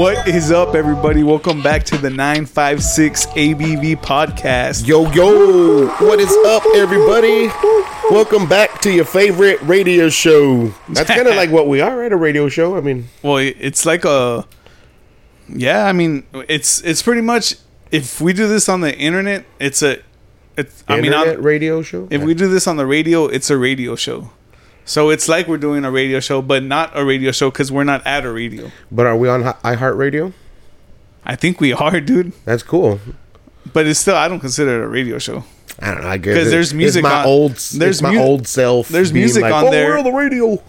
What is up, everybody? Welcome back to the 956 ABV podcast. Yo, yo. What is up, everybody? Welcome back to your favorite radio show. That's kind of like what we are, right? A radio show. I mean, Well, it's like a yeah. I mean, it's it's pretty much if we do this on the internet, it's a it's. I mean, on, radio show. if we do this on the radio, it's a radio show. So it's like we're doing a radio show, but not a radio show because we're not at a radio. but are we on iHeartRadio? I think we are, dude. That's cool. But it's still I don't consider it a radio show. I don't know. I guess 'Cause it- there's music my on- old. there's my mu- old self. there's music like, on oh, there." We're on the radio.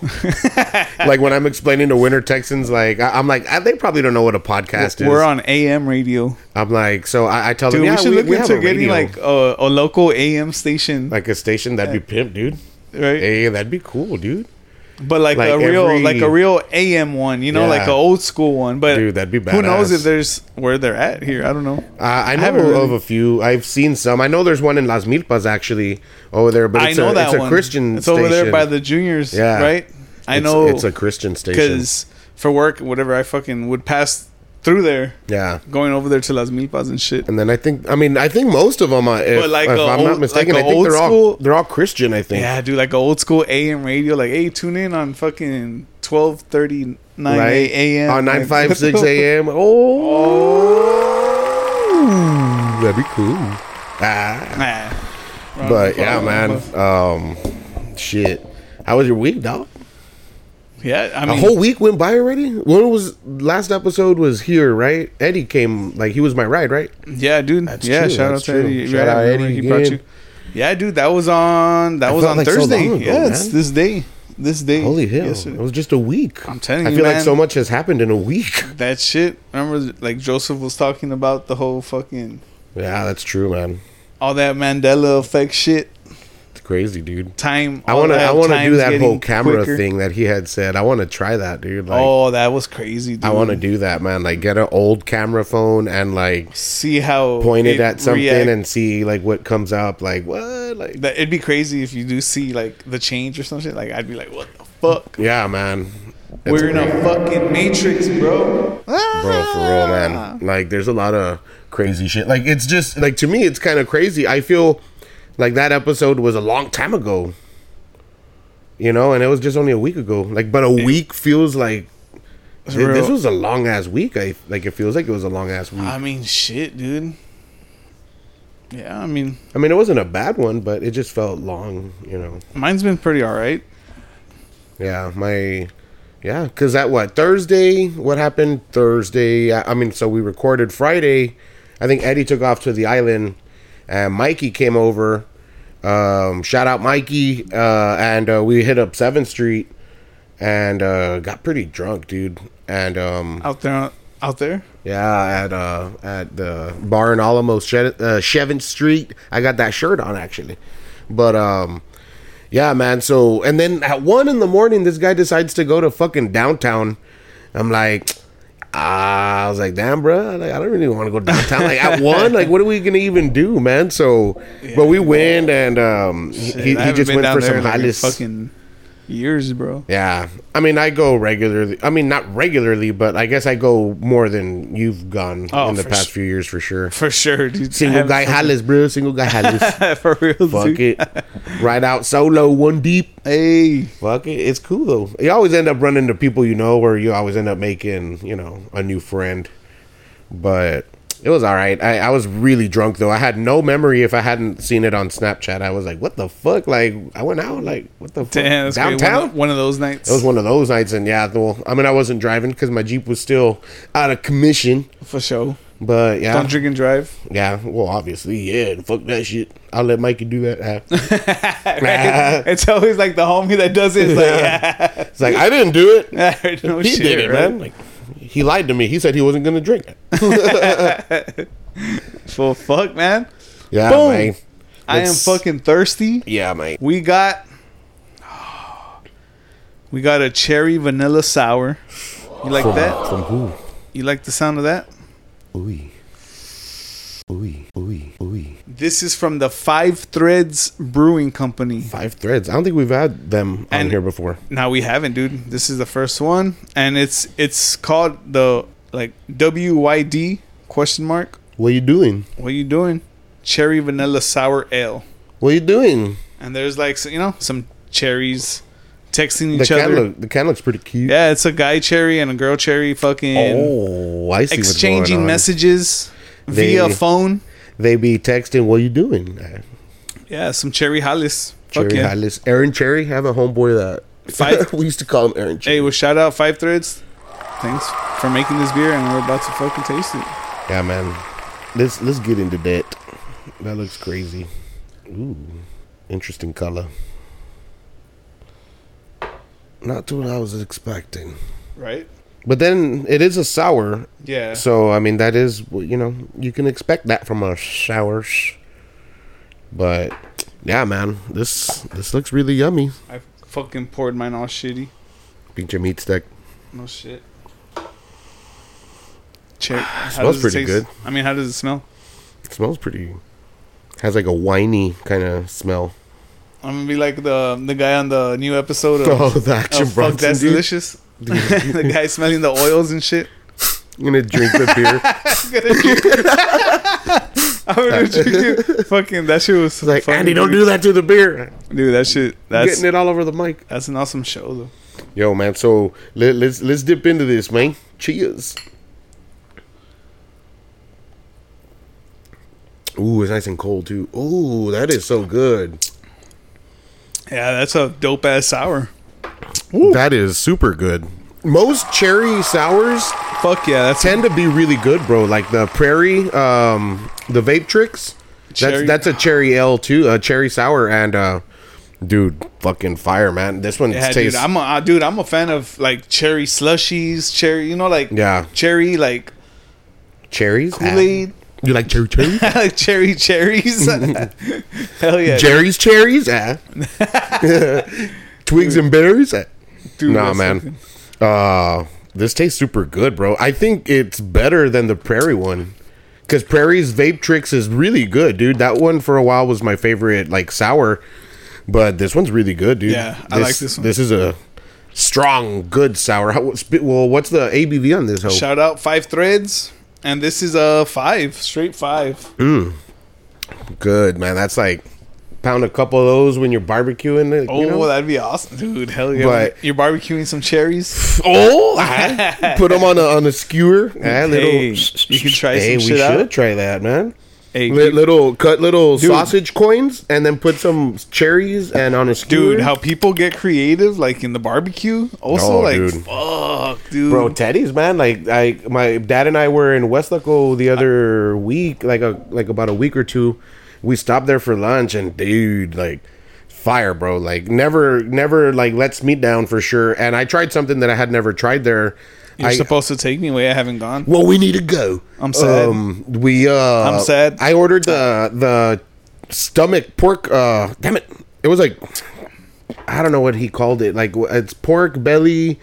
like when I'm explaining to Winter Texans, like I, I'm like, I, they probably don't know what a podcast is. We're on AM radio. I'm like, so I, I tell Dude, them, yeah, we should we, look we into getting radio. like a, a local AM station, like a station. That'd be pimp, dude. Right? Hey, that'd be cool, dude. But like, Like a real, every- like a real AM one, you know, Yeah. like an old school one. But Dude, that'd be Who knows if there's where they're at here? I don't know. Uh, I know haven't of a few. I've seen some. I know there's one in Las Milpas actually over there, but I know a, that it's a one. Christian. It's over there by the juniors, Yeah. right? I It's- know it's a Christian station. because for work, whatever, I fucking would pass through there, Yeah, going over there to Las Milpas and shit. and then I think I mean I think most of them. Are, if, But like if I'm old- not mistaken, like I think they're all school- they're all Christian. I think. Yeah, dude, like an old school AM radio. Like, hey, tune in on fucking twelve thirty nine Right a.m. on nine five six a.m. Oh, that'd be cool. Ah, Nah. but yeah, man. Um, shit. How was your week, dog? Yeah, I A mean, a whole week went by already. When was last episode? Was here, right? Eddie came like he was my ride, right? Yeah, dude. That's yeah, true, shout that's out true. to Eddie. Shout yeah, out Eddie He brought you. Yeah, dude. That was on. That I was on like Thursday. ago, yeah, it's this day. This day. Holy hell! Yesterday. It was just a week. I'm telling you, I feel like so much has happened in a week. That shit. Remember, like Joseph was talking about the whole fucking Yeah, that's true, man. all that Mandela effect shit. Crazy, dude. Time. I want to. I want to do that whole camera quicker. thing that he had said. I want to try that, dude. Like, oh, that was crazy. Dude. I want to do that, man. Like, get an old camera phone and like see how point it at something react- and see like what comes up. Like what? Like that. It'd be crazy if you do see like the change or something. Like I'd be like, what the fuck? yeah, man. It's We're in a fucking matrix, bro. bro for real man ah. like there's a lot of crazy shit like it's just like to me it's kind of crazy i feel like that episode was a long time ago you know and it was just only a week ago. Like but a week feels like thi- this was a long ass week i like it feels like it was a long ass week. I mean, shit, dude. Yeah, I mean, i mean it wasn't a bad one but it just felt long you know. Mine's been pretty alright. yeah my yeah because that what thursday? What happened thursday? I, I mean so we recorded friday. I think eddie took off to the island and mikey came over um shout out mikey uh and uh, we hit up 7th street and uh got pretty drunk dude and um Out there, out there. yeah at uh at the bar in alamos She- uh, Chevin street i got that shirt on actually but um yeah, man. So, and then at one in the morning, this guy decides to go to fucking downtown. I'm like, I was like, damn, bro. Like, I don't really want to go downtown. Like at one, like, what are we gonna even do, man? So, but we went, and um, he, Shit, he haven't just went for some in, like, in Hollis. fucking years, bro. Yeah, I mean, I go regularly. I mean, not regularly, but I guess I go more than you've gone Oh, in the past su- few years for sure. For sure, dude. Single guy Hollis, bro. Single guy Hollis. Hollis. for real, Fuck dude. it. Ride out solo, one deep. Hey, Fuck it. It's cool though. You always end up running to people you know, or you always end up making, you know, a new friend. But it was all right. I, I was really drunk though. I had no memory if I hadn't seen it on Snapchat. I was like, what the fuck? Like, I went out, like, what the fuck? damn, that's. Downtown? One of, one of those nights. It was one of those nights, and yeah, well, I mean, I wasn't driving because my Jeep was still out of commission. for sure. But yeah, Don't drink and drive. yeah, well, obviously, yeah, fuck that shit. I'll let Mikey do that. it's always like the homie that does it. It's like, yeah, It's like I didn't do it. no he shit, did it, right? man. Like he lied to me. He said he wasn't gonna drink it. Well, fuck, man. Yeah, Boom. man. I am fucking thirsty. Yeah, man. We got, we got a cherry vanilla sour. You like that? From who? You like the sound of that? Ooh. Ooh. Ooh. Ooh. This is from the Five Threads Brewing Company. Five threads. I don't think we've had them on And- here before. Now we haven't, dude. This is the first one, and it's it's called the like WYD question mark. What are you doing? What are you doing? Cherry vanilla sour ale, What are you doing? and there's like so- you know some cherries texting The each can other. look the can looks pretty cute. yeah, it's a guy cherry and a girl cherry, fucking Oh, I see. what's exchanging going on. messages They- via phone. They be texting. What are you doing? Yeah, some cherry hollis. Fuck Cherry yeah. Hollis. Aaron Cherry. Have a homeboy that Five- we used to call him Aaron Cherry. Hey, well, shout out Five Threads. Thanks for making this beer, and we're about to fucking taste it. Yeah, man. Let's let's get into that. That looks crazy. Ooh, interesting color. Not to what I was expecting. Right? But then it is a sour, Yeah. so I mean that is you know you can expect that from a sour. But yeah, man, this this looks really yummy. I fucking poured mine all shitty. Beat your meat stick. No shit. Check. Smells pretty good. I mean, how does it smell? It smells pretty. Has like a winey kind of smell. I'm gonna be like the the guy on the new episode of, Oh, the action of Fuck Bronson That's dude. Delicious. the guy smelling the oils and shit. I'm gonna drink the beer. I'm gonna drink it. Fucking that shit was like Andy, don't do that to the beer. Dude, that shit. That's Getting it all over the mic. that's an awesome show though. Yo, man. So let, let's let's dip into this, man. Cheers. Ooh, it's nice and cold too. Ooh, that is so good. Yeah, that's a dope ass sour. That is super good. Most cherry sours Fuck yeah, that's tend to be really good, bro. Like the Prairie, um, the Vape Tricks. Cherry- That's that's a cherry L too, a cherry sour, and uh, dude, fucking fire, man. This one Yeah, dude, tastes. I'm a uh, dude. I'm a fan of like cherry slushies, cherry. You know, like Yeah. cherry like cherries. Kool Aid, You like cherry cherries? like cherry cherries. Hell yeah, Jerry's cherries? Ah. Twigs and berries? Dude. nah, man. Uh, this tastes super good, bro. I think it's better than the Prairie one. Because Prairie's Vape Tricks is really good, dude. That one for a while was my favorite, like sour. But this one's really good, dude. Yeah, I like this one. This is a strong, good sour. How, well, what's the ABV on this? Hoe? Shout out Five Threads, and this is a five, straight five. Good, man. That's like pound a couple of those when you're barbecuing it. Oh, you know? that'd be awesome, dude. Hell yeah! But- You're barbecuing some cherries. Oh, put them on a on a skewer. Ah, little, Hey, you can try Hey, we should out. try that, man. Hey, little cut little Dude. sausage coins and then put some cherries and on a skewer. dude, how people get creative, like in the barbecue. Also, Oh, like dude. fuck, dude. bro, Teddy's man. Like I, my dad and I were in Weslaco the other week, like a like about a week or two. We stopped there for lunch and dude, like fire, bro. Like never, never like lets me down for sure. And I tried something that I had never tried there. You're I, supposed to take me away. I haven't gone. well, we need to go. I'm sad. Um, we uh, I'm sad. I ordered the the stomach pork. Uh, damn it! It was like I don't know what he called it. Like it's pork belly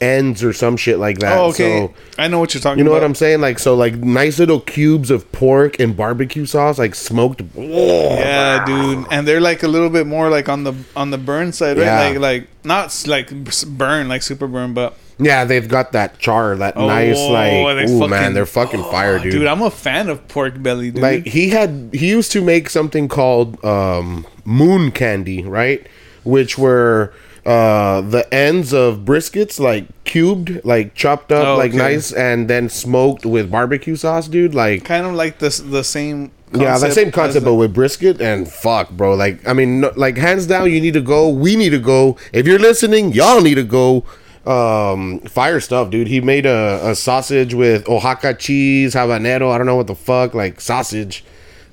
ends or some shit like that. Oh, okay. So, I know what you're talking you know about. what I'm saying? Like so, like nice little cubes of pork and barbecue sauce, like smoked. Yeah, dude, and they're like a little bit more like on the on the burn side, right? Yeah. Like like not like burn like super burn, but Yeah, they've got that char, that nice Oh, like. they Ooh fucking- man, they're fucking fire, dude. dude, I'm a fan of pork belly, dude. like he had he used to make something called um moon candy right which were uh the ends of briskets like cubed like chopped up Oh, like okay. nice and then smoked with barbecue sauce dude like kind of like this the same. yeah the same concept but with brisket and fuck bro like i mean no, like hands down you need to go we need to go if you're listening y'all need to go um fire stuff dude he made a, a sausage with oaxaca cheese habanero i don't know what the fuck like sausage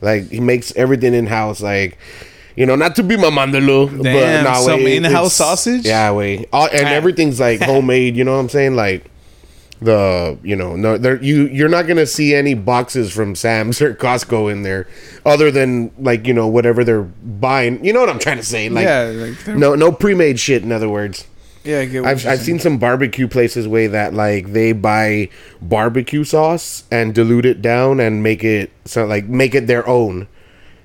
like he makes everything in house like you know, not to be mamandalo, but Damn, nah, some wait, in-house sausage? Yeah, wait, All, and Ah. everything's like homemade. You know what I'm saying? Like the you know no there you you're not gonna see any boxes from Sam's or Costco in there other than like you know whatever they're buying you know what I'm trying to say like yeah, like no no pre-made shit in other words yeah. I get what I've, you're I've saying. seen some barbecue places way that like they buy barbecue sauce and dilute it down and make it so like make it their own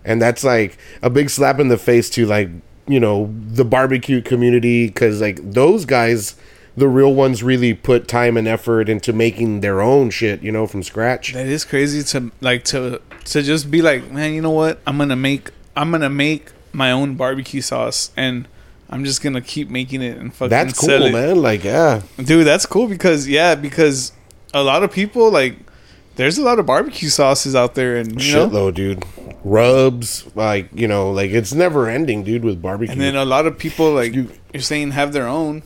and that's like a big slap in the face to like you know the barbecue community because like those guys the real ones really put time and effort into making their own shit you know from scratch That is crazy to like to to just be like, man, you know what? I'm gonna make I'm gonna make my own barbecue sauce and I'm just gonna keep making it and fucking that's cool it. man like yeah Dude, that's cool because yeah, because a lot of people like there's a lot of barbecue sauces out there and you know shitload dude rubs like you know like it's never ending dude with barbecue and then a lot of people like You- you're saying have their own.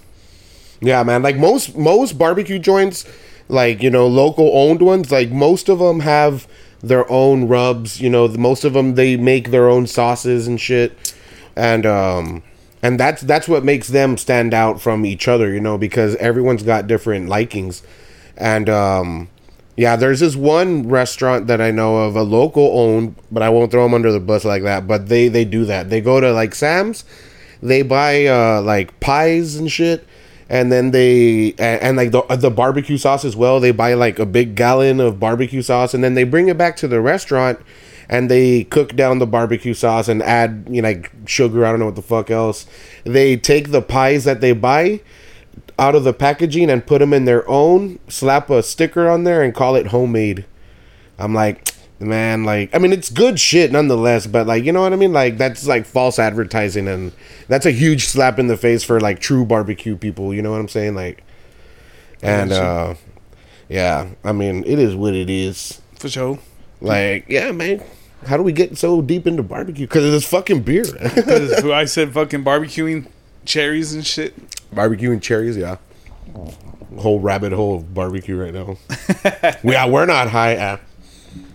Yeah, man. Like most most barbecue joints, like you know, local owned ones, like most of them have their own rubs. You know, most of them they make their own sauces and shit, and um, and that's that's what makes them stand out from each other. You know, because everyone's got different likings, and um, yeah, there's this one restaurant that I know of, a local owned, but I won't throw them under the bus like that. But they they do that. They go to like Sam's, they buy uh like pies and shit and then they and, and like the the barbecue sauce as well. They buy like a big gallon of barbecue sauce, and then they bring it back to the restaurant, and they cook down the barbecue sauce and add you know like sugar. I don't know what the fuck else. They take the pies that they buy out of the packaging and put them in their own. Slap a sticker on there and call it homemade. I'm like. Man, like I mean, it's good shit nonetheless, but like you know what I mean. Like that's like false advertising, and that's a huge slap in the face for like true barbecue people. You know what I'm saying? Like, and uh, yeah, I mean, it is what it is. For sure. Like, yeah, man. How do we get so deep into barbecue? Because of this fucking beer. I said fucking barbecuing cherries and shit. Barbecue and cherries, yeah. Whole rabbit hole of barbecue right now. yeah, we're not high at.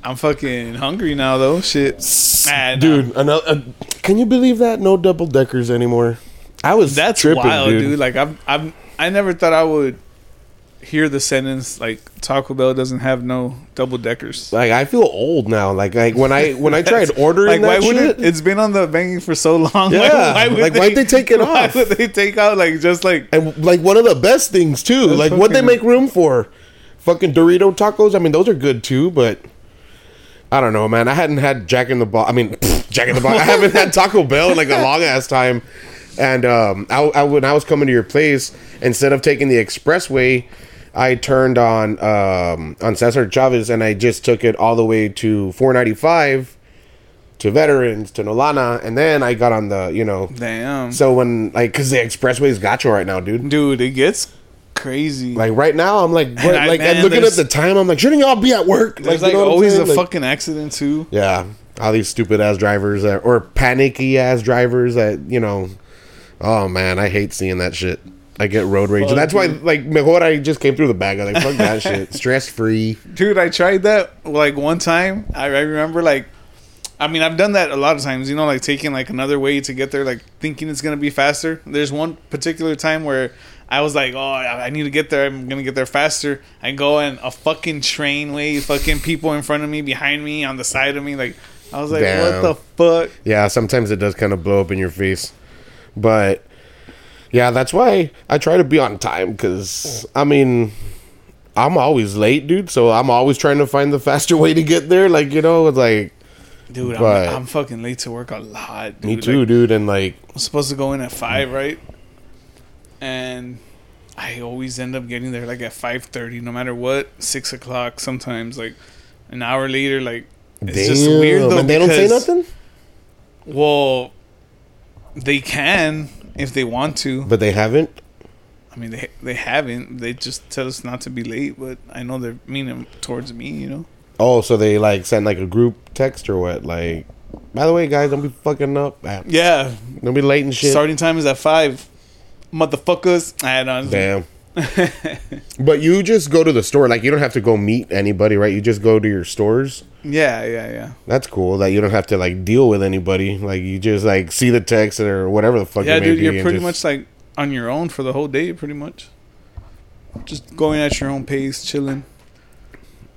I'm fucking hungry now though. Shit. Ah, nah. Dude, another, uh, can you believe that? No double deckers anymore. I was That's tripping, wild, dude. dude. Like I'm, I'm, I never thought I would hear the sentence like Taco Bell doesn't have no double deckers. Like I feel old now. Like like when I when I tried ordering Like why that would shit, it? It's been on the banging for so long. Yeah, like, why'd they take it why off? would they take out like just like and like one of the best things too. Like what they make room for, fucking Dorito tacos. I mean those are good too, but I don't know, man. I hadn't had Jack in the Box. I mean Jack in the Box. I haven't had Taco Bell in like a long ass time. And um, I, I when I was coming to your place, instead of taking the expressway, I turned on um, on Cesar Chavez and I just took it all the way to 495 to Veterans to Nolana, and then I got on the you know. damn, So when like, cause the expressway is gacho right now, dude. dude, it gets crazy. Like right now, I'm like, what, I- like, man, looking at the time, I'm like, shouldn't y'all be at work? There's you like know always a? Like- fucking accident too. yeah, all these stupid ass drivers that, or panicky ass drivers that you know. Oh man, I hate seeing that shit. I get road rage. Fuck, That's why, like, mejor I just came through the bag. I'm like, fuck that shit. Stress free. Dude, I tried that like one time. I, I remember like I mean, I've done that a lot of times, you know, like taking like another way to get there, like thinking it's gonna be faster. There's one particular time where I was like, oh, I I need to get there. I'm gonna get there faster. I go and a fucking train way, fucking people in front of me, behind me, on the side of me. Like, I was like, Damn. what the fuck? Yeah, sometimes it does kind of blow up in your face, but yeah, that's why I try to be on time. Because I mean, I'm always late, dude. So I'm always trying to find the faster way to get there. Like you know, it's like Dude, But- I'm, I'm fucking late to work a lot. Dude. me too, Like, dude. And like, I'm supposed to go in at five, right? And I always end up getting there like at five thirty, no matter what. Six o'clock sometimes, like an hour later. Like it's damn, just weird though. and they don't say nothing, Well, they can if they want to. but they haven't. I mean, they they haven't. They just tell us not to be late, but I know they're meaning towards me. You know. Oh, so they like send like a group text or what? Like, by the way, guys, don't be fucking up. Ah, Yeah. Don't be late and shit. Starting time is at five. Motherfuckers. I don't. Damn. but you just go to the store. Like you don't have to go meet anybody, right? You just go to your stores. Yeah, yeah, yeah. That's cool. That you don't have to like deal with anybody. Like you just like see the text or whatever the fuck. yeah, it may dude, be you're pretty just- much like on your own for the whole day, pretty much. Just going at your own pace, chilling.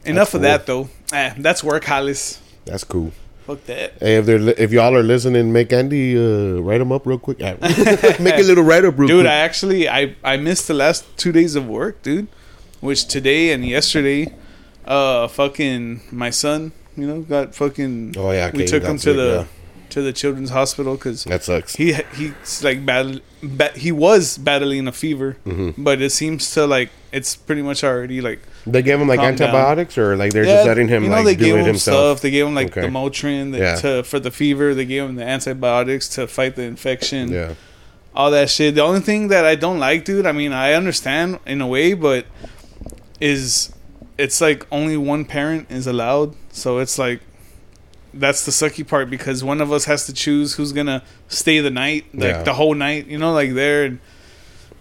Enough cool. of that, though. Ah, that's work, Hollis. That's cool. Fuck that. Hey, if they're li- if y'all are listening, make Andy uh, write them up real quick. Make a little write up real Dude, quick. I actually I I missed the last two days of work, dude. Which today and yesterday, uh, fucking my son, you know, got fucking. oh yeah, we took him to sick, the to the children's hospital because That sucks. he he's like battle, ba- he was battling a fever, Mm-hmm. but it seems to like it's pretty much already like They gave him like Calm down. antibiotics, or like they're just letting him you know like they do gave it him himself. stuff. They gave him like Okay. the Motrin that, Yeah. to for the fever. They gave him the antibiotics to fight the infection. Yeah, all that shit. The only thing that I don't like, dude, I mean, I understand in a way, but is it's like only one parent is allowed. So it's like that's the sucky part because one of us has to choose who's gonna stay the night, like Yeah. the whole night, you know, like there and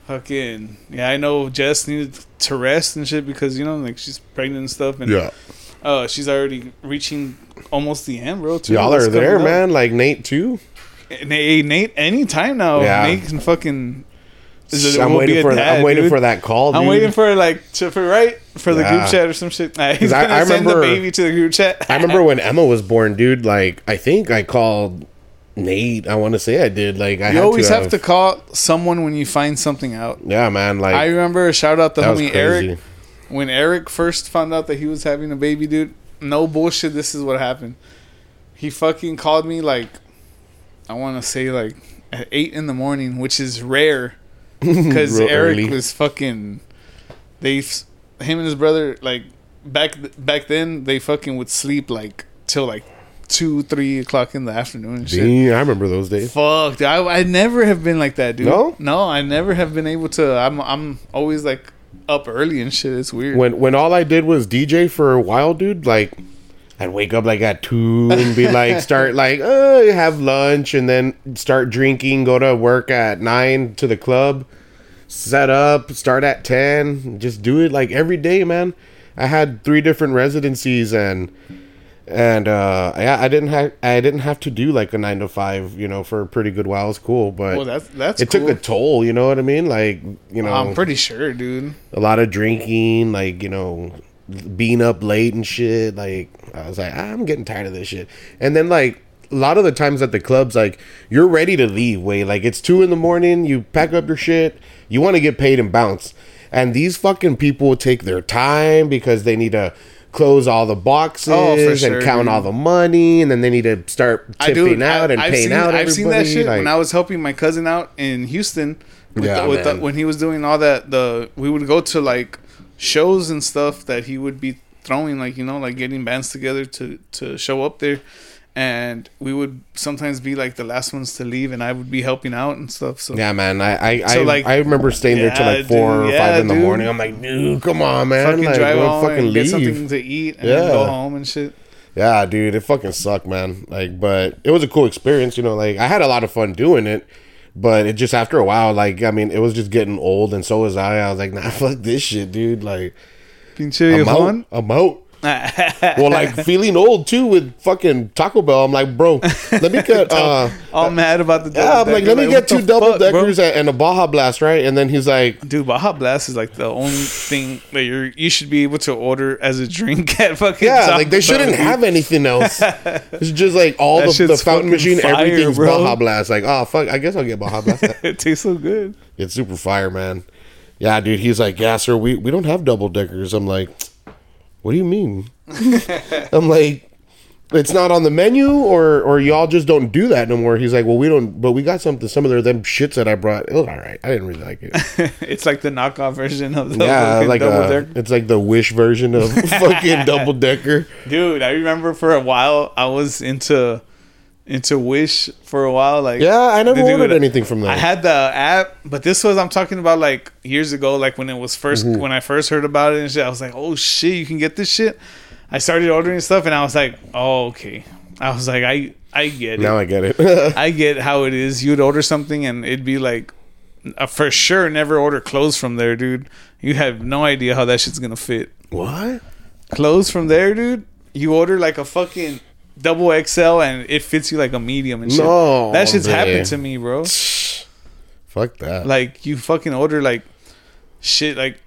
fucking yeah. I know Jess needed to rest and shit because you know, like she's pregnant and stuff, and yeah. uh, she's already reaching almost the end, bro. too. Y'all are there, up? man. Like Nate too. Nate, Nate, anytime now. Yeah. Nate can fucking. is it- I'm waiting for that. dad, I'm waiting dude. for that call. I'm waiting for like to, for right for the group chat or some shit. Nah, he's I- gonna I send the baby to the group chat. I remember when Emma was born, dude. Like I think I called Nate. I want to say I did. Like I you always to have to call someone when you find something out. Yeah, man. Like I remember shout out the homie. Eric when Eric first found out that he was having a baby, dude. No bullshit. This is what happened. He fucking called me like I want to say like at eight in the morning, which is rare because Eric early. was fucking. They, him and his brother, like back back then, they fucking would sleep like till like two, three o'clock in the afternoon and shit. Dang, I remember those days. Fuck, dude, I I never have been like that, dude. No? no, I never have been able to. I'm I'm always like up early and shit. It's weird. When when all I did was DJ for a while, dude. Like I'd wake up like at two and be like, start like, uh, have lunch and then start drinking. Go to work at nine to the club. Set up, start at ten. Just do it like every day, man. I had three different residencies and and uh yeah, I didn't have I didn't have to do like a nine to five, you know, for a pretty good while. It's cool, but well, that's that's it cool. took a toll. You know what I mean? Like you know, I'm pretty sure, dude. a lot of drinking, like you know, being up late and shit. Like I was like, I'm getting tired of this shit. And then like a lot of the times at the clubs, like you're ready to leave. Way like it's two in the morning. You pack up your shit. You want to get paid and bounce. And these fucking people take their time because they need to close all the boxes Oh, for sure, and count dude. all the money, and then they need to start I tipping do. out and I, I've paying seen, out. I've seen that shit like- when I was helping my cousin out in Houston. With Yeah, the, with the, when he was doing all that, the we would go to like shows and stuff that he would be throwing, like you know, like getting bands together to to show up there, and we would sometimes be like the last ones to leave, and I would be helping out and stuff. So Yeah, man. I I, So, I, like- I remember staying there till like four dude, or yeah, five in the dude. morning. I'm like, dude, come on, man. fucking like, drive home fucking and get something to eat and then go home and shit. Yeah, dude, it fucking sucked, man. Like, but it was a cool experience, you know. Like, I had a lot of fun doing it, but it just after a while, like, I mean, it was just getting old, and so was I. I was like, nah, fuck this shit, dude. Like, Pinche I'm out. I'm out. well, like feeling old too with fucking Taco Bell. I'm like, bro, let me get uh, all mad about the yeah. I'm like, let me get two double fuck, deckers and and a Baja Blast, right? And then he's like, Dude, Baja Blast is like the only thing that you're you should be able to order as a drink at fucking Yeah, Taco like they shouldn't Bell, have anything else. it's just like all That the, the fountain machine, fire, everything's bro. Baja Blast. Like, oh fuck, I guess I'll get Baja Blast. it tastes so good. it's super fire, man. Yeah, dude. He's like, yeah, sir, we we don't have double deckers. I'm like, what do you mean? I'm like, it's not on the menu, or or y'all just don't do that no more. He's like, well, we don't, but we got something. Some of their them shits that I brought. It was all right. I didn't really like it. it's like the knockoff version of the yeah, like uh, double a, decker. it's like the wish version of fucking double decker. Dude, I remember for a while I was into into Wish for a while. Like Yeah, I never ordered anything from that. I had the app, but this was I'm talking about like years ago, like when it was 1st Mm-hmm. when I first heard about it and shit. I was like, oh shit, you can get this shit. I started ordering stuff and I was like, oh okay. I was like, I I get it. now I get it. I get how it is. You'd order something and it'd be like, uh, for sure, never order clothes from there, dude. You have no idea how that shit's gonna fit. what? Clothes from there, dude. You order like a fucking double XL and it fits you like a medium and shit. No, that shit's hombre. happened to me, bro. Fuck that. Like you fucking order like shit like.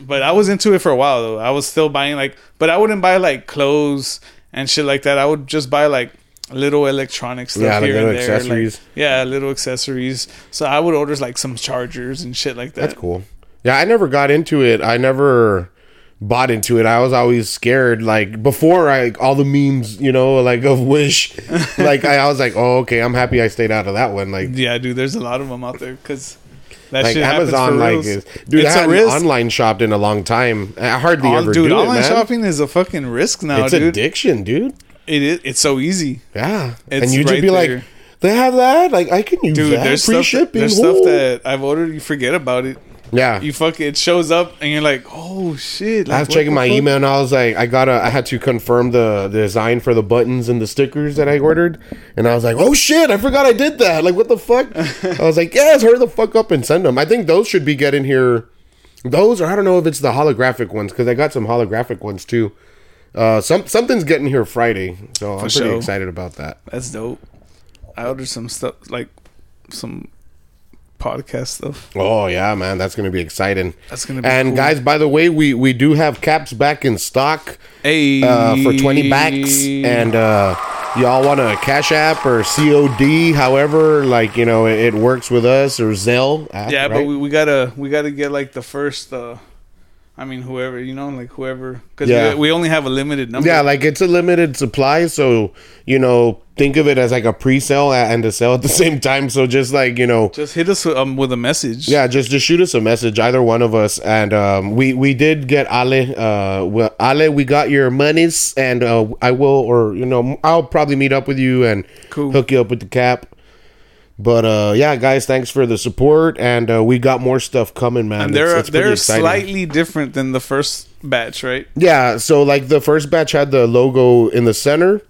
But I was into it for a while though. I was still buying like, but I wouldn't buy like clothes and shit like that. I would just buy like little electronic stuff Yeah, here and there. like- yeah, little accessories. So I would order like some chargers and shit like that. That's cool. Yeah, I never got into it. I never bought into it. I was always scared. Like before, I all the memes, you know, like of Wish. like I, I was like, oh, okay, I'm happy I stayed out of that one. Like Yeah, dude, there's a lot of them out there because that like shit Amazon, like is dude. it's I a hadn't online shopped in a long time. I hardly On- ever dude, do online it, shopping is a fucking risk now, it's dude. addiction, dude. It is. It's so easy, Yeah, It's and you just right be there. like, they have that. Like I can use dude. that. There's Free stuff. shipping. There's stuff that I've ordered. You forget about it. Yeah. You fuck it shows up and you're like, oh shit. I was checking my fuck? email and I was like, I gotta, I had to confirm the, the design for the buttons and the stickers that I ordered, and I was like, oh shit, I forgot I did that. Like, what the fuck? I was like, yes, hurry the fuck up and send them. I think those should be getting here. Those, or I don't know if it's the holographic ones because I got some holographic ones too. Uh, some something's getting here Friday, so I'm pretty sure. excited about that. That's dope. I ordered some stuff like some podcast stuff. Oh yeah, man, that's gonna be exciting. That's gonna be And cool. guys, by the way, we we do have caps back in stock. Hey, uh, for 20 backs and uh, y'all want a cash app or cod however like you know it, it works with us or zelle app, yeah, but we, we gotta we gotta get like the first. uh I mean, whoever you know, like whoever, because Yeah. we, we only have a limited number. yeah like it's a limited supply so you know think of it as like a pre-sale and a sale at the same time so just like you know just hit us with, um, with a message. yeah just just shoot us a message either one of us and um we we did get ale uh well ale we got your monies and uh i will or you know i'll probably meet up with you and Cool. hook you up with the cap but uh yeah guys thanks for the support and uh we got more stuff coming man and they're It's- it's they're slightly different than the first batch, right? yeah so like the first batch had the logo in the center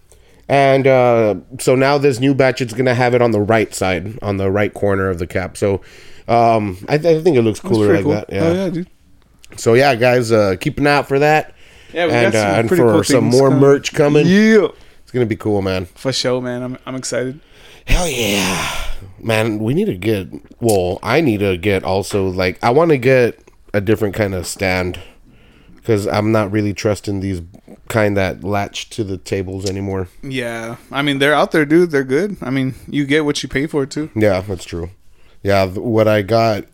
and uh so now this new batch it's gonna have it on the right side on the right corner of the cap so um i, th- I think it looks cooler like cool. that yeah Oh yeah, dude. So yeah, guys, uh, keep an eye out for that. Yeah, we and got some uh, and pretty for cool some more coming. merch coming. Yeah, It's gonna be cool, man. for sure, man. I'm I'm excited. Hell yeah, man. We need to get. Well, I need to get also like I want to get a different kind of stand because I'm not really trusting these kind that latch to the tables anymore. Yeah, I mean they're out there, dude. They're good. I mean, you get what you pay for too. Yeah, that's true. Yeah, th- what I got.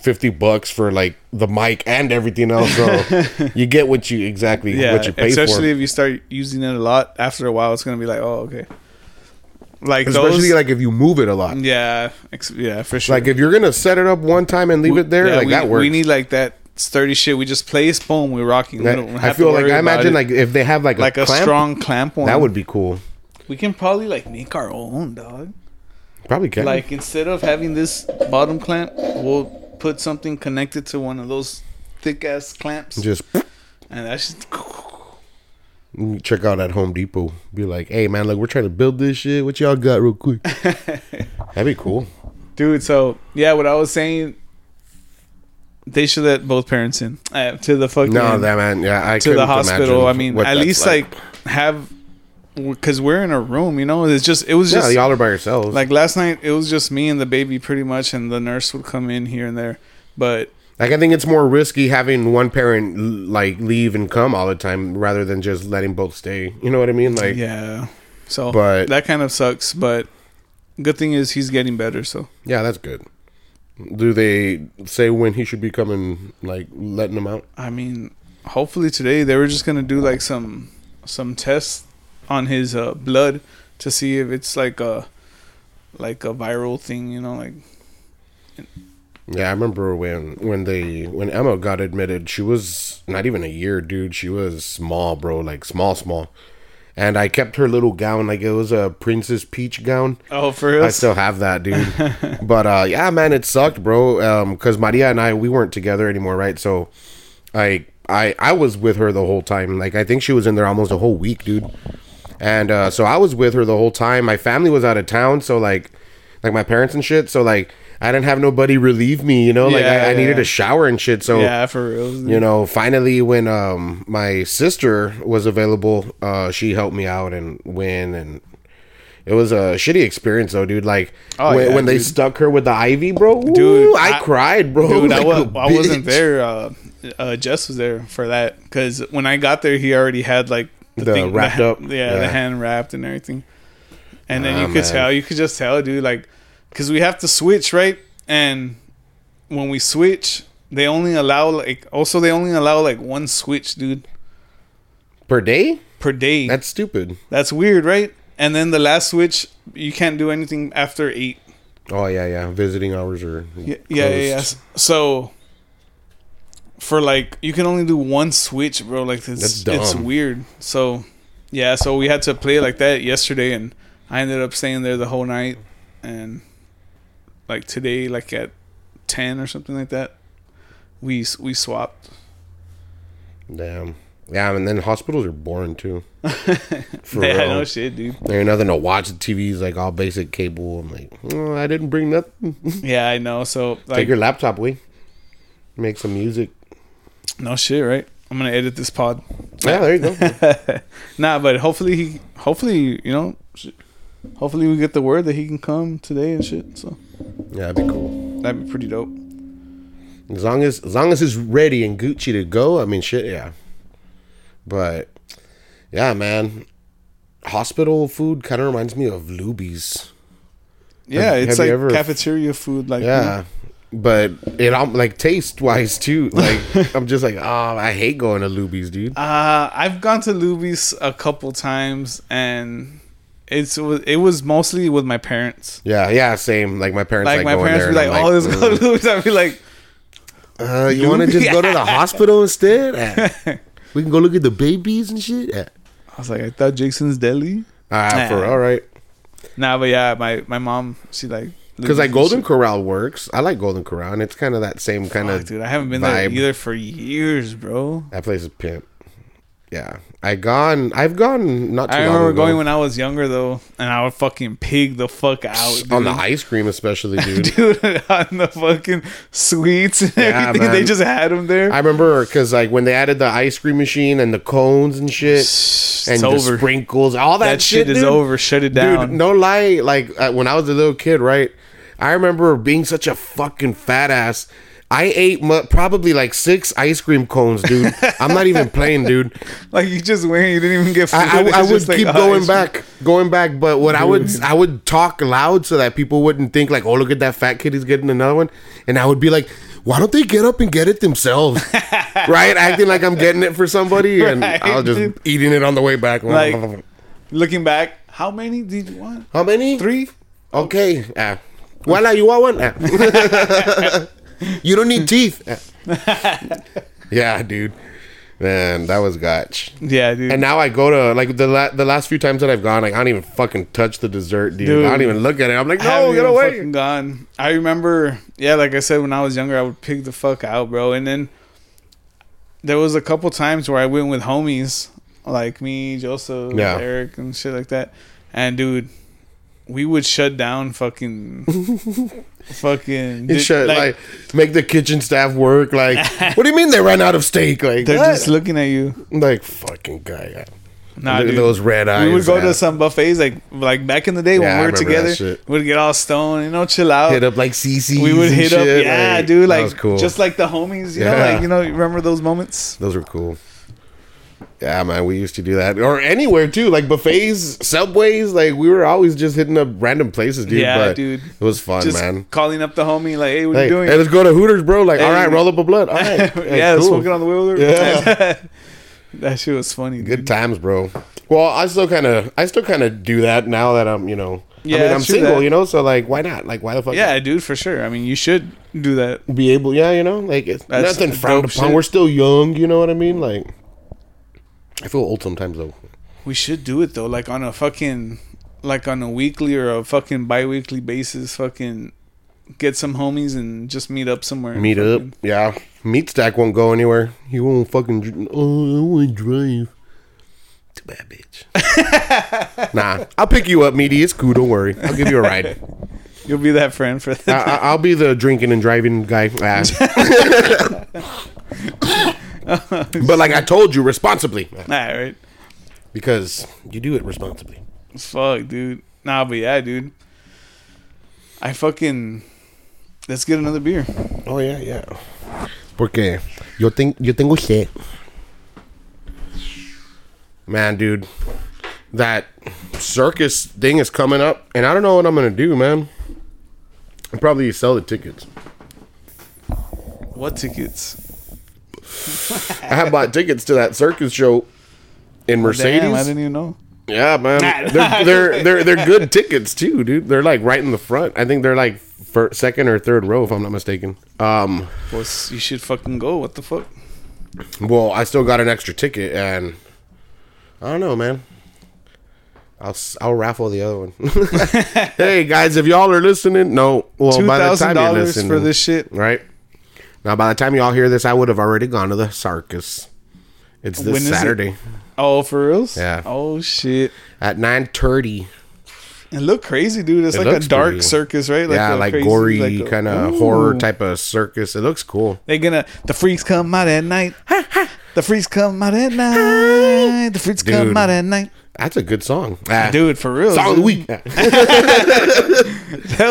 50 bucks for like the mic and everything else so you get what you exactly Yeah, what you pay especially for Especially if you start using it a lot. After a while, it's gonna be like, oh, okay. Like especially those, like if you move it a lot yeah, ex- yeah, for sure. Like if you're gonna set it up one time and leave it there, Yeah, like we, that works. We need like that sturdy shit. We just place, boom, we're rocking. We That- don't I feel like I imagine it. like if they have like, like a, a clamp, strong clamp one. that would be cool. We can probably like make our own dog. Probably can. Like instead of having this bottom clamp, we'll put something connected to one of those thick ass clamps, just and that's just check out at Home Depot. Be like, hey man, look, we're trying to build this shit. What y'all got, real quick? That'd be cool. dude. So yeah, what I was saying, they should let both parents in uh, to the fucking No, that man, yeah, I to the hospital. I mean, at least like, have because we're in a room. You know, it's just it was yeah, just y'all are by yourselves. like last night. It was just me and the baby pretty much, and the nurse would come in here and there. But Like I think it's more risky having one parent like leave and come all the time rather than just letting both stay. You know what I mean? Like yeah, so But- that kind of sucks. But good thing is he's getting better. So yeah, that's good. Do they say when he should be coming like letting him out? I mean, hopefully today they were just gonna do like some some tests on his uh, blood to see if it's like a like a viral thing. You know, like Yeah, I remember when when they when Emma got admitted, she was not even a year, dude. She was small, bro, like small, small. And I kept her little gown like it was a Princess Peach gown. oh for real. I still have that, dude. but uh yeah, man, it sucked, bro. Um cuz Maria and I we weren't together anymore, right? So I I I was with her the whole time. Like I think she was in there almost a whole week, dude. And uh so I was with her the whole time. My family was out of town, so like like my parents and shit, so like I didn't have nobody relieve me, you know? Like Yeah, I, I needed a shower and shit. So yeah, for real. you know finally when um my sister was available uh she helped me out and win and it was a shitty experience though dude like Oh, when, yeah, when they stuck her with the IV bro Dude, dude I, I- cried bro Dude, I, was, I wasn't there. Uh, uh, Jess was there for that because when I got there, he already had like The wrapped ha- up? yeah, Yeah. the hand wrapped and everything. And then Ah, you could man. tell, you could just tell, dude, like, because we have to switch right, and when we switch, they only allow like also they only allow like one switch, dude, Per day? per day. That's stupid. That's weird, right? And then the last switch, you can't do anything after eight. Oh yeah, yeah. Visiting hours are Yeah, yeah, yeah. yeah. So for like you can only do one switch, bro. Like it's it's weird. So yeah, so we had to play like that yesterday, and I ended up staying there the whole night, and like today, like at ten or something like that, we we swapped. Damn. Yeah, and then hospitals are boring too. For yeah, real. no shit, dude. There ain't nothing to watch. The TV's like all basic cable. I'm like, oh, I didn't bring nothing. Yeah, I know. So Take like, your laptop we Make some music. no shit, right? I'm gonna edit this pod. Yeah, there you go. nah, but hopefully he, hopefully you know, hopefully we get the word that he can come today and shit. So yeah, that'd be cool. that'd be pretty dope. As long as as long as it's ready and Gucci to go, I mean, shit, yeah. But yeah, man, hospital food kind of reminds me of Luby's. Yeah, Have- it's have like ever- cafeteria food. Like Yeah, but it um like taste wise too. Like I'm just like, oh, I hate going to Luby's, dude. Uh, I've gone to Luby's a couple times, and it's it was mostly with my parents. Yeah, yeah, same. Like my parents, Like, like, my parents be like, I'm "Oh, let's go "Mm, to Luby's." I'd be like, Uh, you want to just go to the hospital instead? We can go look at the babies and shit. I was like, I thought Jason's Deli. Ah, for all right. Nah, but yeah, my my mom, she like Because like Golden shit. Corral works. I like Golden Corral, and it's kind of that same kind of. dude, I haven't been there either for years, bro. That place is pimp. Yeah, I gone. I've gone not too I remember ago. going when I was younger though, and I would fucking pig the fuck out dude. on the ice cream, especially, dude. dude on the fucking sweets and Yeah, everything. They just had them there. I remember because like when they added the ice cream machine and the cones and shit, it's and the over. sprinkles, all that, that shit is dude. over. Shut it down. Dude, no lie. Like uh, when I was a little kid, right? I remember being such a fucking fat ass. I ate mu- probably like six ice cream cones, dude. I'm not even playing, dude. Like you just went, you didn't even get food. I, I, I would like, keep oh, going back, going back. But what I would, I would talk loud so that people wouldn't think like, "Oh, look at that fat kid, he's getting another one," and I would be like. Why don't they get up and get it themselves? right? Acting like I'm getting it for somebody and Right, I was just dude. eating it on the way back. Like- Looking back, how many did you want? How many? Three. Okay. Ah. Voila, you want one? Ah. you don't need teeth. Ah. yeah, dude. Man, that was gotch. Yeah, dude. And now I go to like the la- the last few times that I've gone, like I don't even fucking touch the dessert, dude. Dude. I don't even look at it. I'm like, I haven't no, get even away. fucking Gone. I remember, yeah, like I said, when I was younger, I would pig the fuck out, bro. And then there was a couple times where I went with homies, like me, Joseph, Yeah. Eric, and shit like that. And dude, we would shut down fucking, fucking. You should like, make the kitchen staff work. Like, what do you mean they ran out of steak? Like, they're what? just looking at you. like fucking guy. Yeah. Nah, Look at those red eyes. we would go ah. to some buffets like like back in the day Yeah, when we were together. shit. We'd get all stoned, you know, chill out. hit up like CC. we would hit up, yeah, dude, like cool. just like the homies, you know, like you know, remember those moments? Those were cool. Yeah, man, we used to do that, or anywhere too, like buffets, subways. Like we were always just hitting up random places, dude. Yeah, but dude. it was fun, Just man. calling up the homie, like, hey, what Hey, you doing? hey, let's go to Hooters, bro. Like, Hey. all right, roll up a blunt. All right, Hey, yeah, cool. smoking on the wheeler. Yeah. that shit was funny. Good times, bro. Well, I still kind of, I still kind of do that now that I'm, you know, Yeah, I mean, I'm single, that. you know, so like, why not? Like, why the fuck? Yeah, dude, for sure. I mean, you should do that. be able, yeah, you know, like it's That's nothing frowned upon. shit. We're still young, you know what I mean? Like, I feel old sometimes though. We should do it though, like on a fucking, like on a weekly or a fucking bi-weekly basis. Fucking get some homies and just meet up somewhere. Meet up, yeah. Meat stack won't go anywhere. He won't fucking. Oh, I want to drive. Too bad, bitch. nah, I'll pick you up, meaty. It's cool. Don't worry. I'll give you a ride. You'll be that friend for that. I, I'll be the drinking and driving guy. Ah. but like I told you, responsibly, Nah, right? because you do it responsibly. Fuck, dude. Nah, but yeah, dude. I fucking. Let's get another beer. Oh yeah, yeah. Porque yo, ten, yo tengo sed. Man, dude, that circus thing is coming up, and I don't know what I'm gonna do, man. I'll probably sell the tickets. What tickets? I have bought tickets to that circus show in Mercedes. Damn, I didn't even know. Yeah, man. They're, they're they're they're good tickets too, dude. They're like right in the front. I think they're like fir- second or third row, if I'm not mistaken. Um, Well, you should fucking go. What the fuck? well, I still got an extra ticket, and I don't know, man. I'll s- I'll raffle the other one. hey guys, if y'all are listening, no, well Two by the thousand time you're dollars for this shit. right? Now, by the time y'all hear this, I would have already gone to the circus. It's this is it? Saturday Oh, for reals? Yeah. Oh shit. at nine thirty. It look crazy, dude. It's It like a dark pretty- circus, right? yeah, a like crazy- gory like kind of horror type of circus. It looks cool. They're gonna the freaks come out at night. the freaks come out at night. The freaks come out at night. That's a good song. Ah, Dude, for real. song of the week. Hell